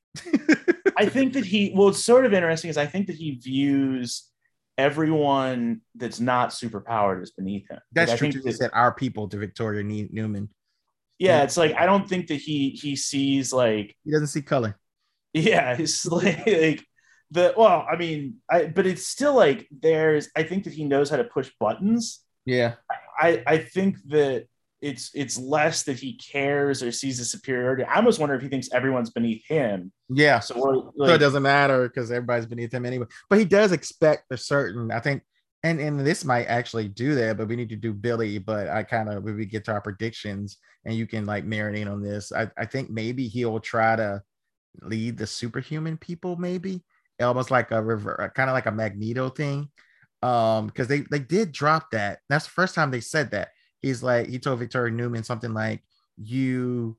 I think that he, well, it's sort of interesting is I think that he views everyone that's not superpowered as beneath him. That's like, true. I think he said our people to Victoria Neuman. Yeah, yeah, it's like I don't think that he he sees like he doesn't see color. Yeah, [laughs] it's like, like the well, I mean, I but it's still like there's I think that he knows how to push buttons. Yeah. I, I think that it's it's less that he cares or sees a superiority. I almost wonder if he thinks everyone's beneath him. Yeah. So, like, so it doesn't matter because everybody's beneath him anyway. But he does expect a certain, I think and and this might actually do that, but we need to do Billy. But I kind of when we get to our predictions, and you can like marinate on this. I, I think maybe he'll try to lead the superhuman people, maybe almost like a river, kind of like a Magneto thing. Um, because they they did drop that. That's the first time they said that. He's like he told Victoria Neuman something like you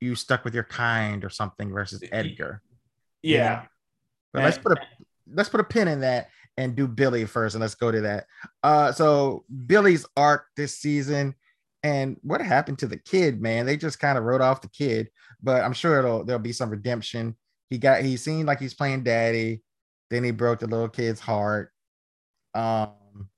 you stuck with your kind or something versus Edgar. Yeah. yeah. But let's put a let's put a pin in that and do Billy first, and let's go to that. Uh, so Billy's arc this season, and what happened to the kid, man? They just kind of wrote off the kid, but I'm sure it'll there'll be some redemption. He got he seemed like he's playing daddy, then he broke the little kid's heart. Um,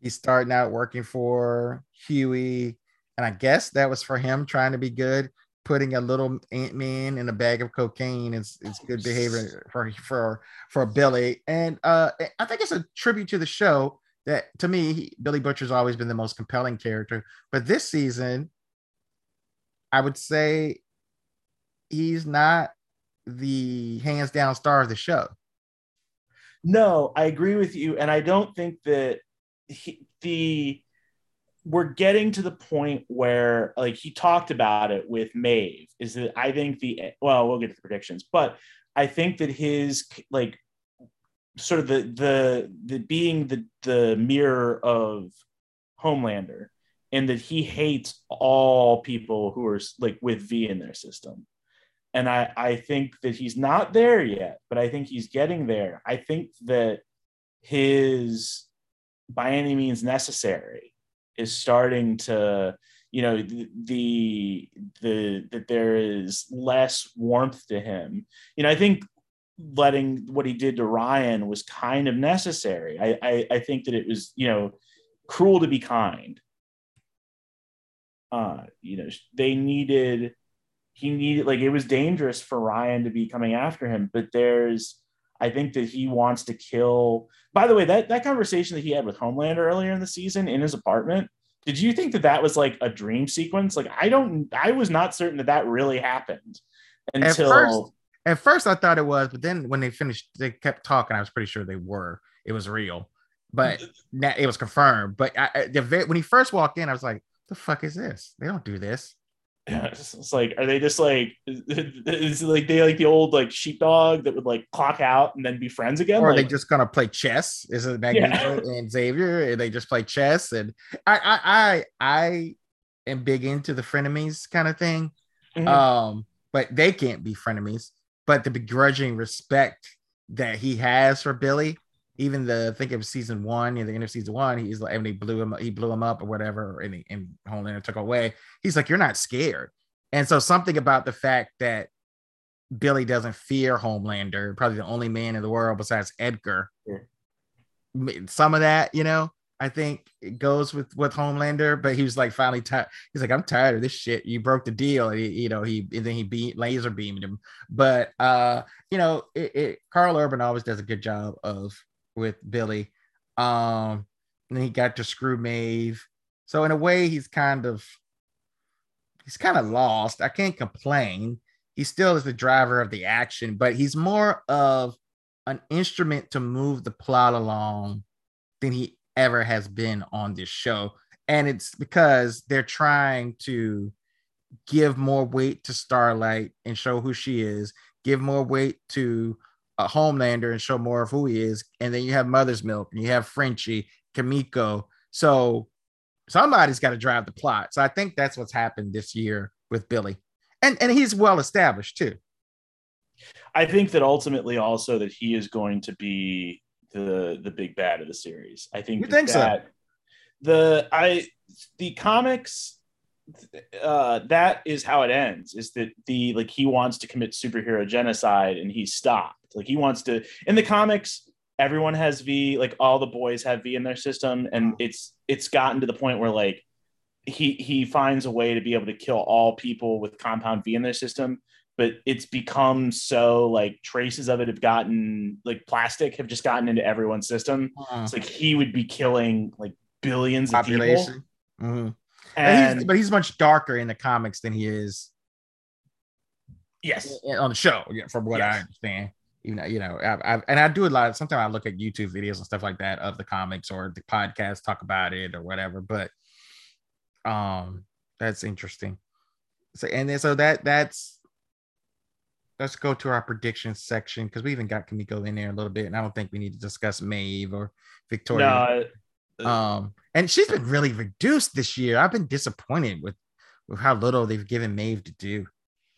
he's starting out working for Hughie, and I guess that was for him trying to be good putting a little Ant Man in a bag of cocaine is, is good behavior for for for Billy. And uh, I think it's a tribute to the show that to me he, Billy Butcher's always been the most compelling character, but this season, I would say he's not the hands down star of the show. No, I agree with you, and I don't think that he, the we're getting to the point where like he talked about it with Maeve is that I think the well we'll get to the predictions but I think that his like sort of the the the being the the mirror of Homelander and that he hates all people who are like with V in their system and I I think that he's not there yet but I think he's getting there. I think that his by any means necessary is starting to you know the, the that there is less warmth to him. You know i think letting what he did to ryan was kind of necessary. I i, I think that it was you know cruel to be kind. Uh you know they needed he needed like it was dangerous for ryan to be coming after him but there's I think that he wants to kill. By the way, that that conversation that he had with Homelander earlier in the season in his apartment, did you think that that was like a dream sequence? Like I don't, I was not certain that that really happened until. At first, at first I thought it was, but then when they finished, they kept talking. I was pretty sure they were. It was real, but mm-hmm. it was confirmed. But I, the, when he first walked in, I was like, "The fuck is this? They don't do this." Yeah, it's like, are they just like, [laughs] is like they like the old like sheepdog that would like clock out and then be friends again? Or like, they just gonna play chess? Is it Magneto yeah. [laughs] and Xavier? And they just play chess? And I, I, I, I am big into the frenemies kind of thing. Mm-hmm. Um, but they can't be frenemies. But the begrudging respect that he has for Billy, even the think of season one, in the end of season one, he's like, and he blew him, he blew him up or whatever, and, he, and Homelander took away. He's like, you're not scared. And so something about the fact that Billy doesn't fear Homelander, probably the only man in the world besides Edgar. Yeah. Some of that, you know, I think it goes with with Homelander, but he was like finally tired. He's like, I'm tired of this shit. You broke the deal, and he, you know, he and then he beat laser beamed him. But uh, you know, it, it Karl Urban always does a good job of with Billy. Um, and he got to screw Maeve. So in a way, he's kind of he's kind of lost. I can't complain. He still is the driver of the action, but he's more of an instrument to move the plot along than he ever has been on this show. And it's because they're trying to give more weight to Starlight and show who she is, give more weight to a Homelander and show more of who he is. And then you have Mother's Milk and you have Frenchie, Kimiko. So somebody's got to drive the plot. So I think that's what's happened this year with Billy. And and he's well established too. I think that ultimately also that he is going to be the the big bad of the series. I think you think that so. The I the comics uh, that is how it ends is that the like he wants to commit superhero genocide and he's stopped like he wants to in the comics everyone has v like all the boys have v in their system and it's it's gotten to the point where like he he finds a way to be able to kill all people with compound v in their system but it's become so like traces of it have gotten like plastic have just gotten into everyone's system uh-huh. it's like he would be killing like billions Population. of people mm-hmm. And, he's, but he's much darker in the comics than he is. Yes, on the show, from what yes. I understand. Even you know, I, I, and I do a lot. Sometimes I look at YouTube videos and stuff like that of the comics or the podcast talk about it or whatever. But um, that's interesting. So and then so that that's let's go to our predictions section because we even got Kimiko in there a little bit, and I don't think we need to discuss Maeve or Victoria. No, um, and she's been really reduced this year. I've been disappointed with with how little they've given Maeve to do.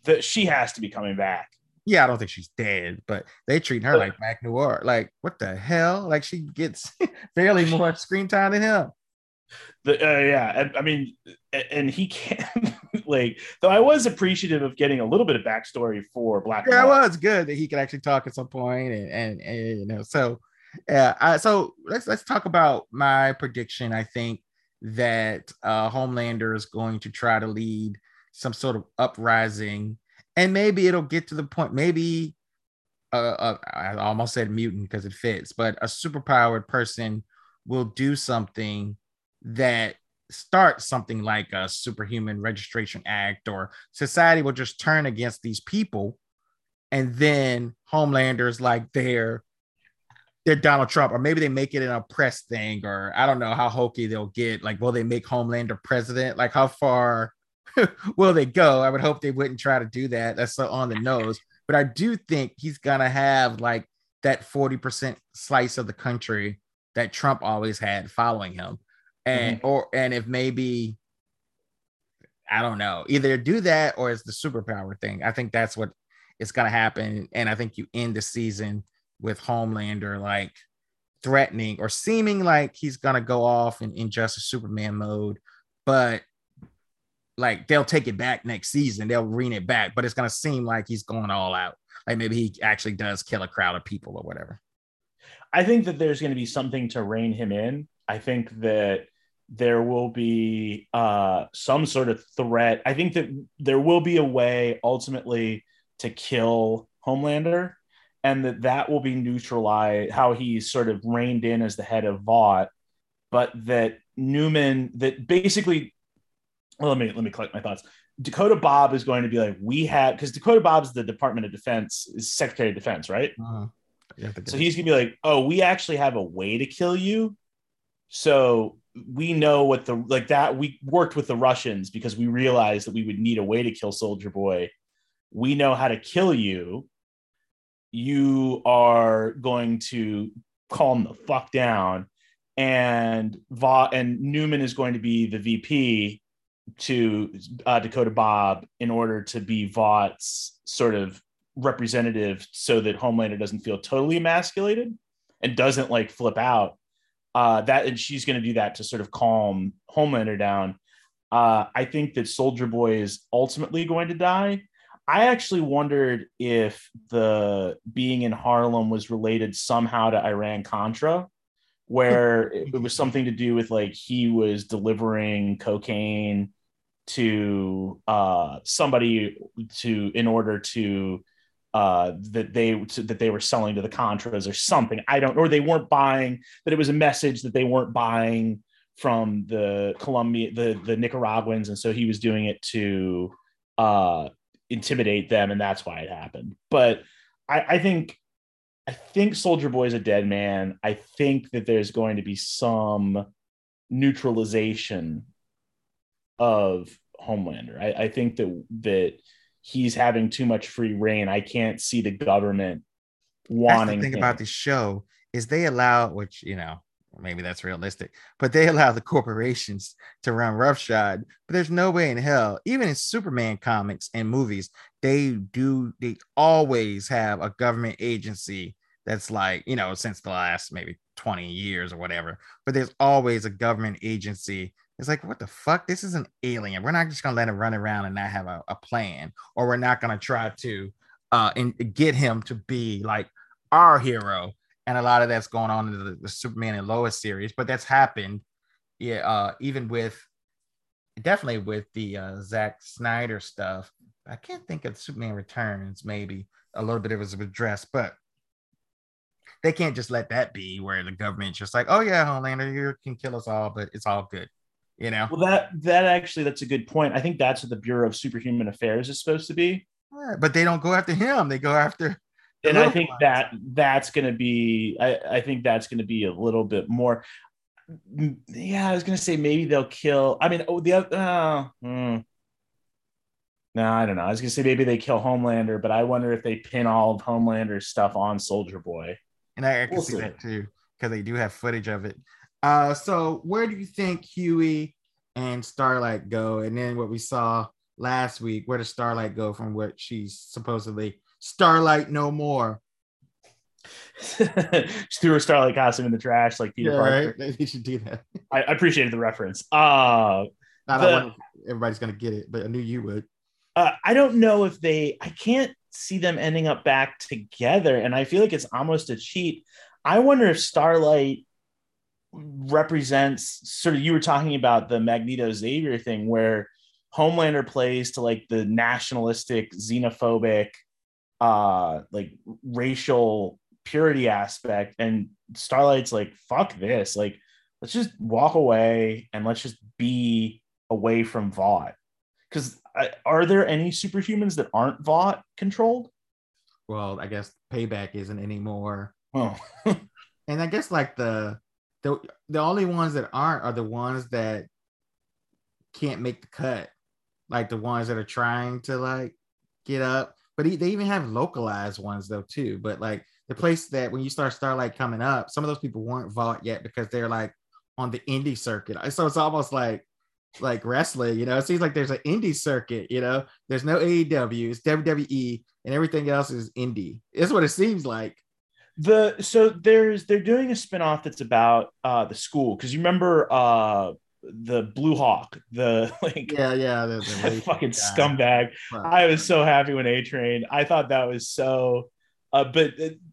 That she has to be coming back. Yeah, I don't think she's dead, but they treat her like Black Noir. Like, what the hell? Like she gets [laughs] barely more screen time than him. The, uh, yeah, I, I mean, and he can't [laughs] like. Though I was appreciative of getting a little bit of backstory for Black. Yeah, it was good that he could actually talk at some point, and and, and you know, so yeah. Uh, so let's let's talk about my prediction. I think that uh, Homelander is going to try to lead some sort of uprising, and maybe it'll get to the point. Maybe uh, uh, I almost said mutant because it fits, but a superpowered person will do something that starts something like a superhuman registration act, or society will just turn against these people, and then Homelander's like there they're Donald Trump, or maybe they make it an oppress thing, or I don't know how hokey they'll get. Like, will they make Homelander president? Like, how far [laughs] will they go? I would hope they wouldn't try to do that. That's so on the nose. But I do think he's gonna have like that 40% slice of the country that Trump always had following him. And mm-hmm. or and if maybe I don't know, either do that or it's the superpower thing. I think that's what is gonna happen. And I think you end the season with Homelander like threatening or seeming like he's gonna go off in Injustice Superman mode, but like they'll take it back next season, they'll rein it back, but it's gonna seem like he's going all out. Like maybe he actually does kill a crowd of people or whatever. I think that there's to be something to rein him in. I think that there will be uh, some sort of threat. I think that there will be a way ultimately to kill Homelander and that that will be neutralized how he's sort of reined in as the head of Vought, but that Neuman that basically well, let me let me collect my thoughts. Dakota Bob is going to be like, we have because Dakota Bob's the Department of Defense, is Secretary of Defense, right? Uh-huh. so he's gonna be like, oh, we actually have a way to kill you. So we know what the like that we worked with the Russians because we realized that we would need a way to kill Soldier Boy. We know how to kill you you are going to calm the fuck down and Va- and Neuman is going to be the VP to uh, Dakota Bob in order to be Vought's sort of representative so that Homelander doesn't feel totally emasculated and doesn't like flip out. Uh, that and she's going to do that to sort of calm Homelander down. Uh, I think that Soldier Boy is ultimately going to die, I actually wondered if the being in Harlem was related somehow to Iran Contra, where [laughs] it was something to do with like he was delivering cocaine to uh, somebody to in order to uh, that they to, that they were selling to the Contras or something. I don't, or they weren't buying. That it was a message that they weren't buying from the Colombia, the the Nicaraguans, and so he was doing it to uh intimidate them, and that's why it happened. But I, I think I think Soldier Boy is a dead man. I think that there's going to be some neutralization of Homelander. I, I think that that he's having too much free reign. I can't see the government wanting. That's the thing him. about this show is they allow, which you know, maybe that's realistic, but they [laughs] allow the corporations to run roughshod. But there's no way in hell, even in Superman comics and movies, they do, they always have a government agency that's like, you know, since the last maybe 20 years or whatever, but there's always a government agency. It's like, what the fuck? This is an alien. We're not just gonna let him run around and not have a, a plan, or we're not gonna try to uh and get him to be like our hero and a lot of that's going on in the, the Superman and Lois series, but that's happened. Yeah, uh, even with definitely with the uh, Zack Snyder stuff. I can't think of Superman Returns, maybe a little bit of it was addressed, but they can't just let that be where the government's just like, oh yeah, Homelander, you can kill us all, but it's all good. You know? Well, that that actually that's a good point. I think that's what the Bureau of Superhuman Affairs is supposed to be. Yeah, but they don't go after him. They go after and I think that that's going to be, I, I think that's going to be a little bit more. Yeah, I was going to say maybe they'll kill. I mean, oh, the other. Uh, hmm. No, I don't know. I was going to say maybe they kill Homelander, but I wonder if they pin all of Homelander's stuff on Soldier Boy. And I, I can we'll see, see that too because they do have footage of it. Uh, so where do you think Hughie and Starlight go? And then what we saw last week, where does Starlight go from what she's supposedly Starlight no more? she threw her Starlight costume in the trash like Peter yeah, Parker. Right? [laughs] They should do that. I, I appreciated the reference. Uh, Not the, everybody's gonna get it, but I knew you would. Uh, I don't know if they. I can't see them ending up back together, and I feel like it's almost a cheat. I wonder if Starlight represents sort of you were talking about the Magneto Xavier thing where Homelander plays to like the nationalistic, xenophobic, uh, like racial purity aspect, and Starlight's like, fuck this, like let's just walk away and let's just be away from Vought. Because are there any superhumans that aren't Vought controlled? Well, I guess Payback isn't anymore. Oh, [laughs] and I guess like the the the only ones that aren't are the ones that can't make the cut, like the ones that are trying to like get up. But they even have localized ones though too. But like the place that when you start Starlight coming up, some of those people weren't Vought yet because they're like on the indie circuit. So it's almost like like wrestling, you know. It seems like there's an indie circuit, you know. There's no AEW, it's WWE, and everything else is indie. It's what it seems like the so there's they're doing a spin-off that's about uh the school because you remember uh the blue hawk the [laughs] like yeah yeah the, the [laughs] fucking guy. scumbag wow. i was so happy when a train i thought that was so uh but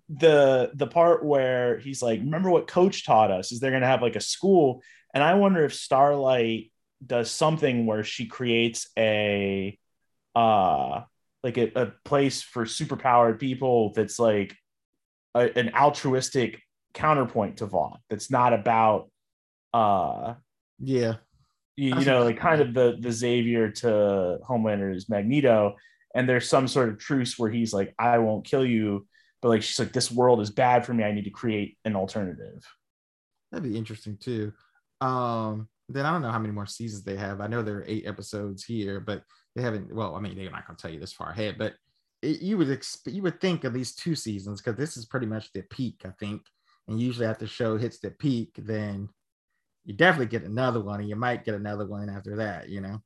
the the part where he's like remember what coach taught us is they're gonna have like a school and i wonder if starlight does something where she creates a uh like a, a place for superpowered people that's like a, an altruistic counterpoint to Vought that's not about uh yeah. You, you know like kind of the the Xavier to Homelander's Magneto and there's some sort of truce where he's like I won't kill you but like she's like this world is bad for me. I need to create an alternative. That'd be interesting too. Um then I don't know how many more seasons they have. I know there are eight episodes here but they haven't well I mean they're not going to tell you this far ahead but it, you would expect you would think at least two seasons because this is pretty much the peak, I think. And usually after the show hits the peak, then you definitely get another one, and you might get another one after that, you know.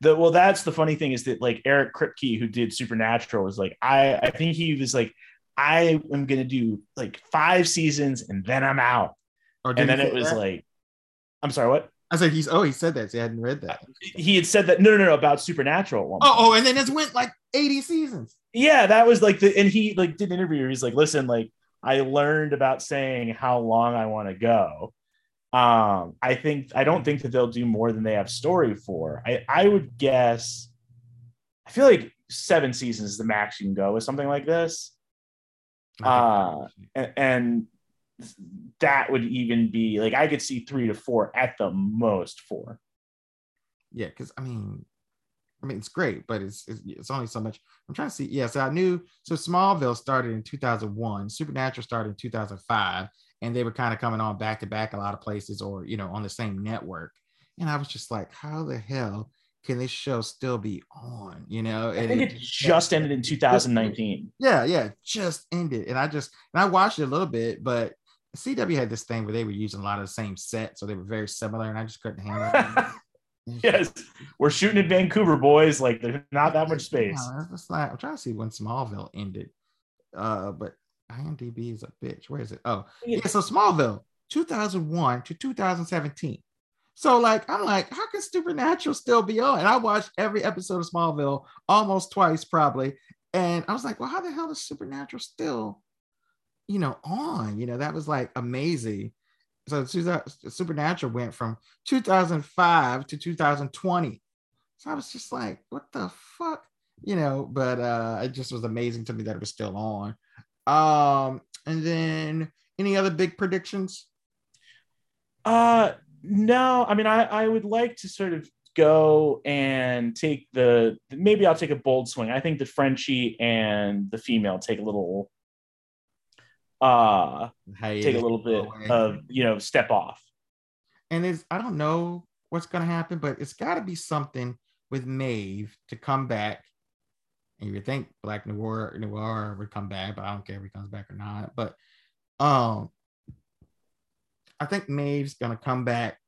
The well, that's the funny thing is that like Eric Kripke, who did Supernatural, was like, I I think he was like, I am gonna do like five seasons and then I'm out. Oh, and then it was that? like, I'm sorry, what? I said he's oh he said that. So I hadn't read that. He had said that no no no about Supernatural. oh oh, and then it went like 80 seasons. Yeah, that was like the and he like did an interview. He's like, listen, like I learned about saying how long I want to go. Um, I think I don't think that they'll do more than they have story for. I I would guess. I feel like seven seasons is the max you can go with something like this. Uh, and, and that would even be like I could see three to four at the most four. Yeah, because I mean, I mean it's great, but it's, it's, it's only so much. I'm trying to see. Yeah, so I knew so Smallville started in 2001, Supernatural started in 2005, and they were kind of coming on back to back a lot of places, or you know, on the same network. And I was just like, how the hell can this show still be on? You know, I think it, it just ended in 2019. Yeah, yeah, just ended, and I just and I watched it a little bit, but CW had this thing where they were using a lot of the same set, so they were very similar, and I just couldn't handle it. [laughs] yes, we're shooting in Vancouver, boys. Like there's not that much space. like, I'm trying to see when Smallville ended, uh, but IMDb is a bitch. Where is it? Oh, yeah. So Smallville, 2001 to 2017. So like, I'm like, how can Supernatural still be on? And I watched every episode of Smallville almost twice, probably. And I was like, well, how the hell is Supernatural still you know, on. You know, that was like amazing. So Supernatural went from 2005 to 2020. So I was just like, what the fuck? You know, but uh it just was amazing to me that it was still on. Um, and then any other big predictions? Uh no, I mean I I would like to sort of go and take the maybe I'll take a bold swing. I think the Frenchie and the female take a little uh take a little bit of you know step off. And it's I don't know what's gonna happen, but it's gotta be something with Maeve to come back. And you would think Black Noir Noir would come back, but I don't care if he comes back or not. But um I think Maeve's gonna come back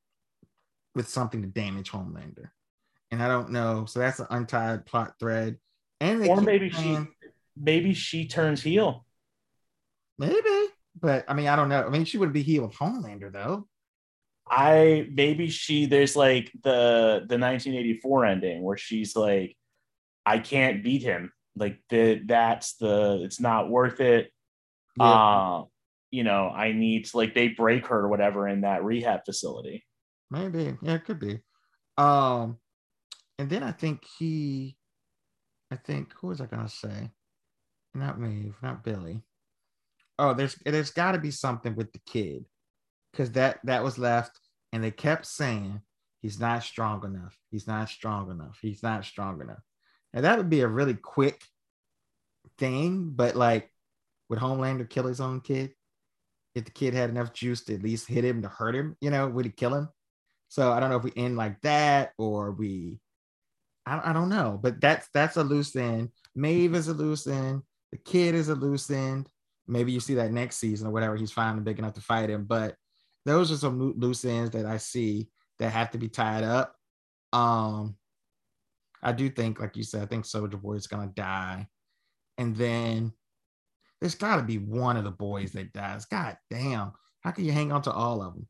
with something to damage Homelander. And I don't know. So that's an untied plot thread. And or maybe she maybe she turns heel. Maybe. But I mean, I don't know. I mean, she would be heel of Homelander though. I maybe she there's like the the 1984 ending where she's like, I can't beat him. Like the that's the it's not worth it. Yeah. Uh, you know, I need to like they break her or whatever in that rehab facility. Maybe. Yeah, it could be. Um, and then I think he, I think who was I gonna say? Not me, not Billy. Oh, there's there's got to be something with the kid, because that that was left, and they kept saying he's not strong enough. He's not strong enough. He's not strong enough. And that would be a really quick thing, but like, would Homelander kill his own kid? If the kid had enough juice to at least hit him to hurt him, you know, would he kill him? So I don't know if we end like that or we, I, I don't know, but that's that's a loose end. Maeve is a loose end. The kid is a loose end. Maybe you see that next season or whatever. He's finally big enough to fight him. But those are some loose ends that I see that have to be tied up. Um, I do think, like you said, I think Soldier Boy is gonna die, and then there's got to be one of the boys that dies. God damn, how can you hang on to all of them?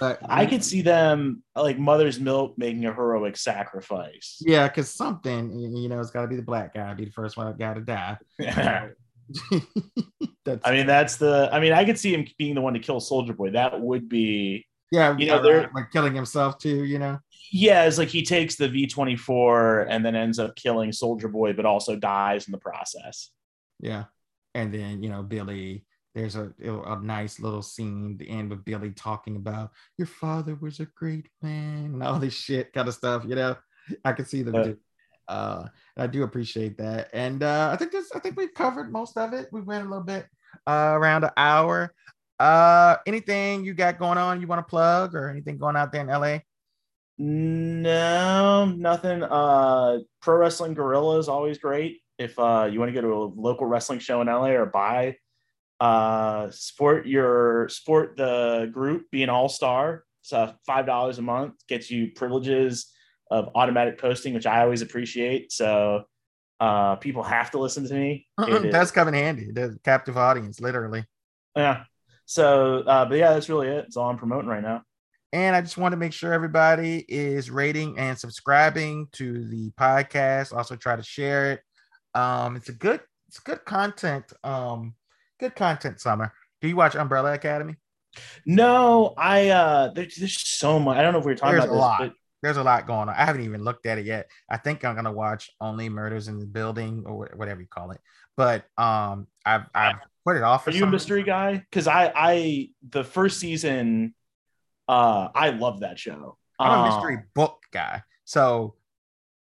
But I could see them like Mother's Milk making a heroic sacrifice. Yeah, because something, you know, it's got to be the black guy, be the first one got to die. [laughs] I mean, that's the. I mean, I could see him being the one to kill Soldier Boy. That would be. Yeah, you know, they're like killing himself too. You know. Yeah, it's like he takes the V twenty four and then ends up killing Soldier Boy, but also dies in the process. Yeah, and then you know Billy there's a, a nice little scene the end with Billy talking about your father was a great man and all this shit kind of stuff. You know, I can see them. Uh, do. Uh, I do appreciate that, and uh, I think this. I think we've covered most of it. We went a little bit uh, around an hour. Uh, anything you got going on you want to plug or anything going out there in LA? No, nothing. Uh, Pro Wrestling Guerrilla is always great. If uh, you want to go to a local wrestling show in LA or buy uh, support your support the group, be an all star. It's So five dollars a month gets you privileges of automatic posting, which I always appreciate. So uh, people have to listen to me. It That's coming handy. The captive audience, literally. Yeah. So, uh, but yeah, that's really it. It's all I'm promoting right now. And I just want to make sure everybody is rating and subscribing to the podcast. Also, try to share it. Um, it's a good, it's good content. Um, good content summer. Do you watch Umbrella Academy? No, I uh there's, there's so much. I don't know if we are talking there's about a this, lot. but there's a lot going on. I haven't even looked at it yet. I think I'm gonna watch Only Murders in the Building or whatever you call it. But um, I've I've put it off. Are you a mystery guy? Because I I the first season, uh, I love that show. I'm a mystery um, book guy. So,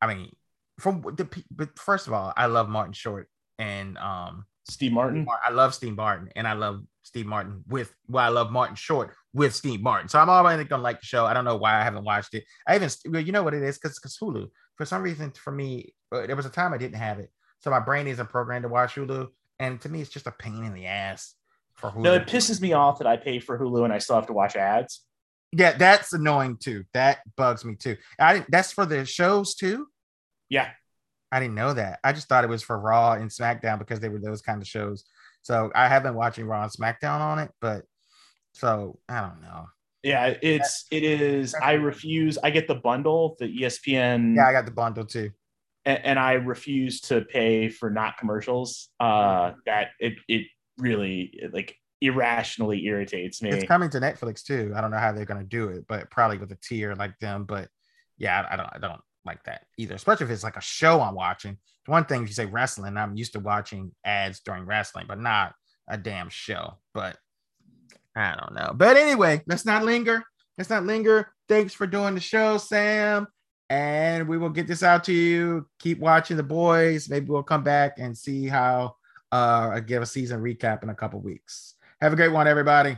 I mean, from the but first of all, I love Martin Short and um Steve Martin. I love Steve Martin, and I love Steve Martin with well, I love Martin Short with Steve Martin. So I'm already gonna like the show. I don't know why I haven't watched it. I even well, you know what it is because because Hulu. For some reason, for me, uh, there was a time I didn't have it, so my brain isn't programmed to watch Hulu, and to me, it's just a pain in the ass for Hulu. No, it pisses me off that I pay for Hulu and I still have to watch ads. Yeah, that's annoying too. That bugs me too. I that's for the shows too. Yeah, I didn't know that. I just thought it was for Raw and SmackDown because they were those kind of shows. So I have been watching Raw and SmackDown on it, but so I don't know. Yeah, it's it is. I refuse. I get the bundle, the ESPN. Yeah, I got the bundle too. And, and I refuse to pay for not commercials. Uh, that it it really like irrationally irritates me. It's coming to Netflix too. I don't know how they're gonna do it, but probably with a tier like them. But yeah, I don't. I don't like that either, especially if it's like a show I'm watching. One thing if you say wrestling, I'm used to watching ads during wrestling, but not a damn show. But I don't know. But anyway, let's not linger. Let's not linger. Thanks for doing the show, Sam. and we will get this out to you. Keep watching the boys. Maybe we'll come back and see how uh give a season recap in a couple weeks. Have a great one, everybody.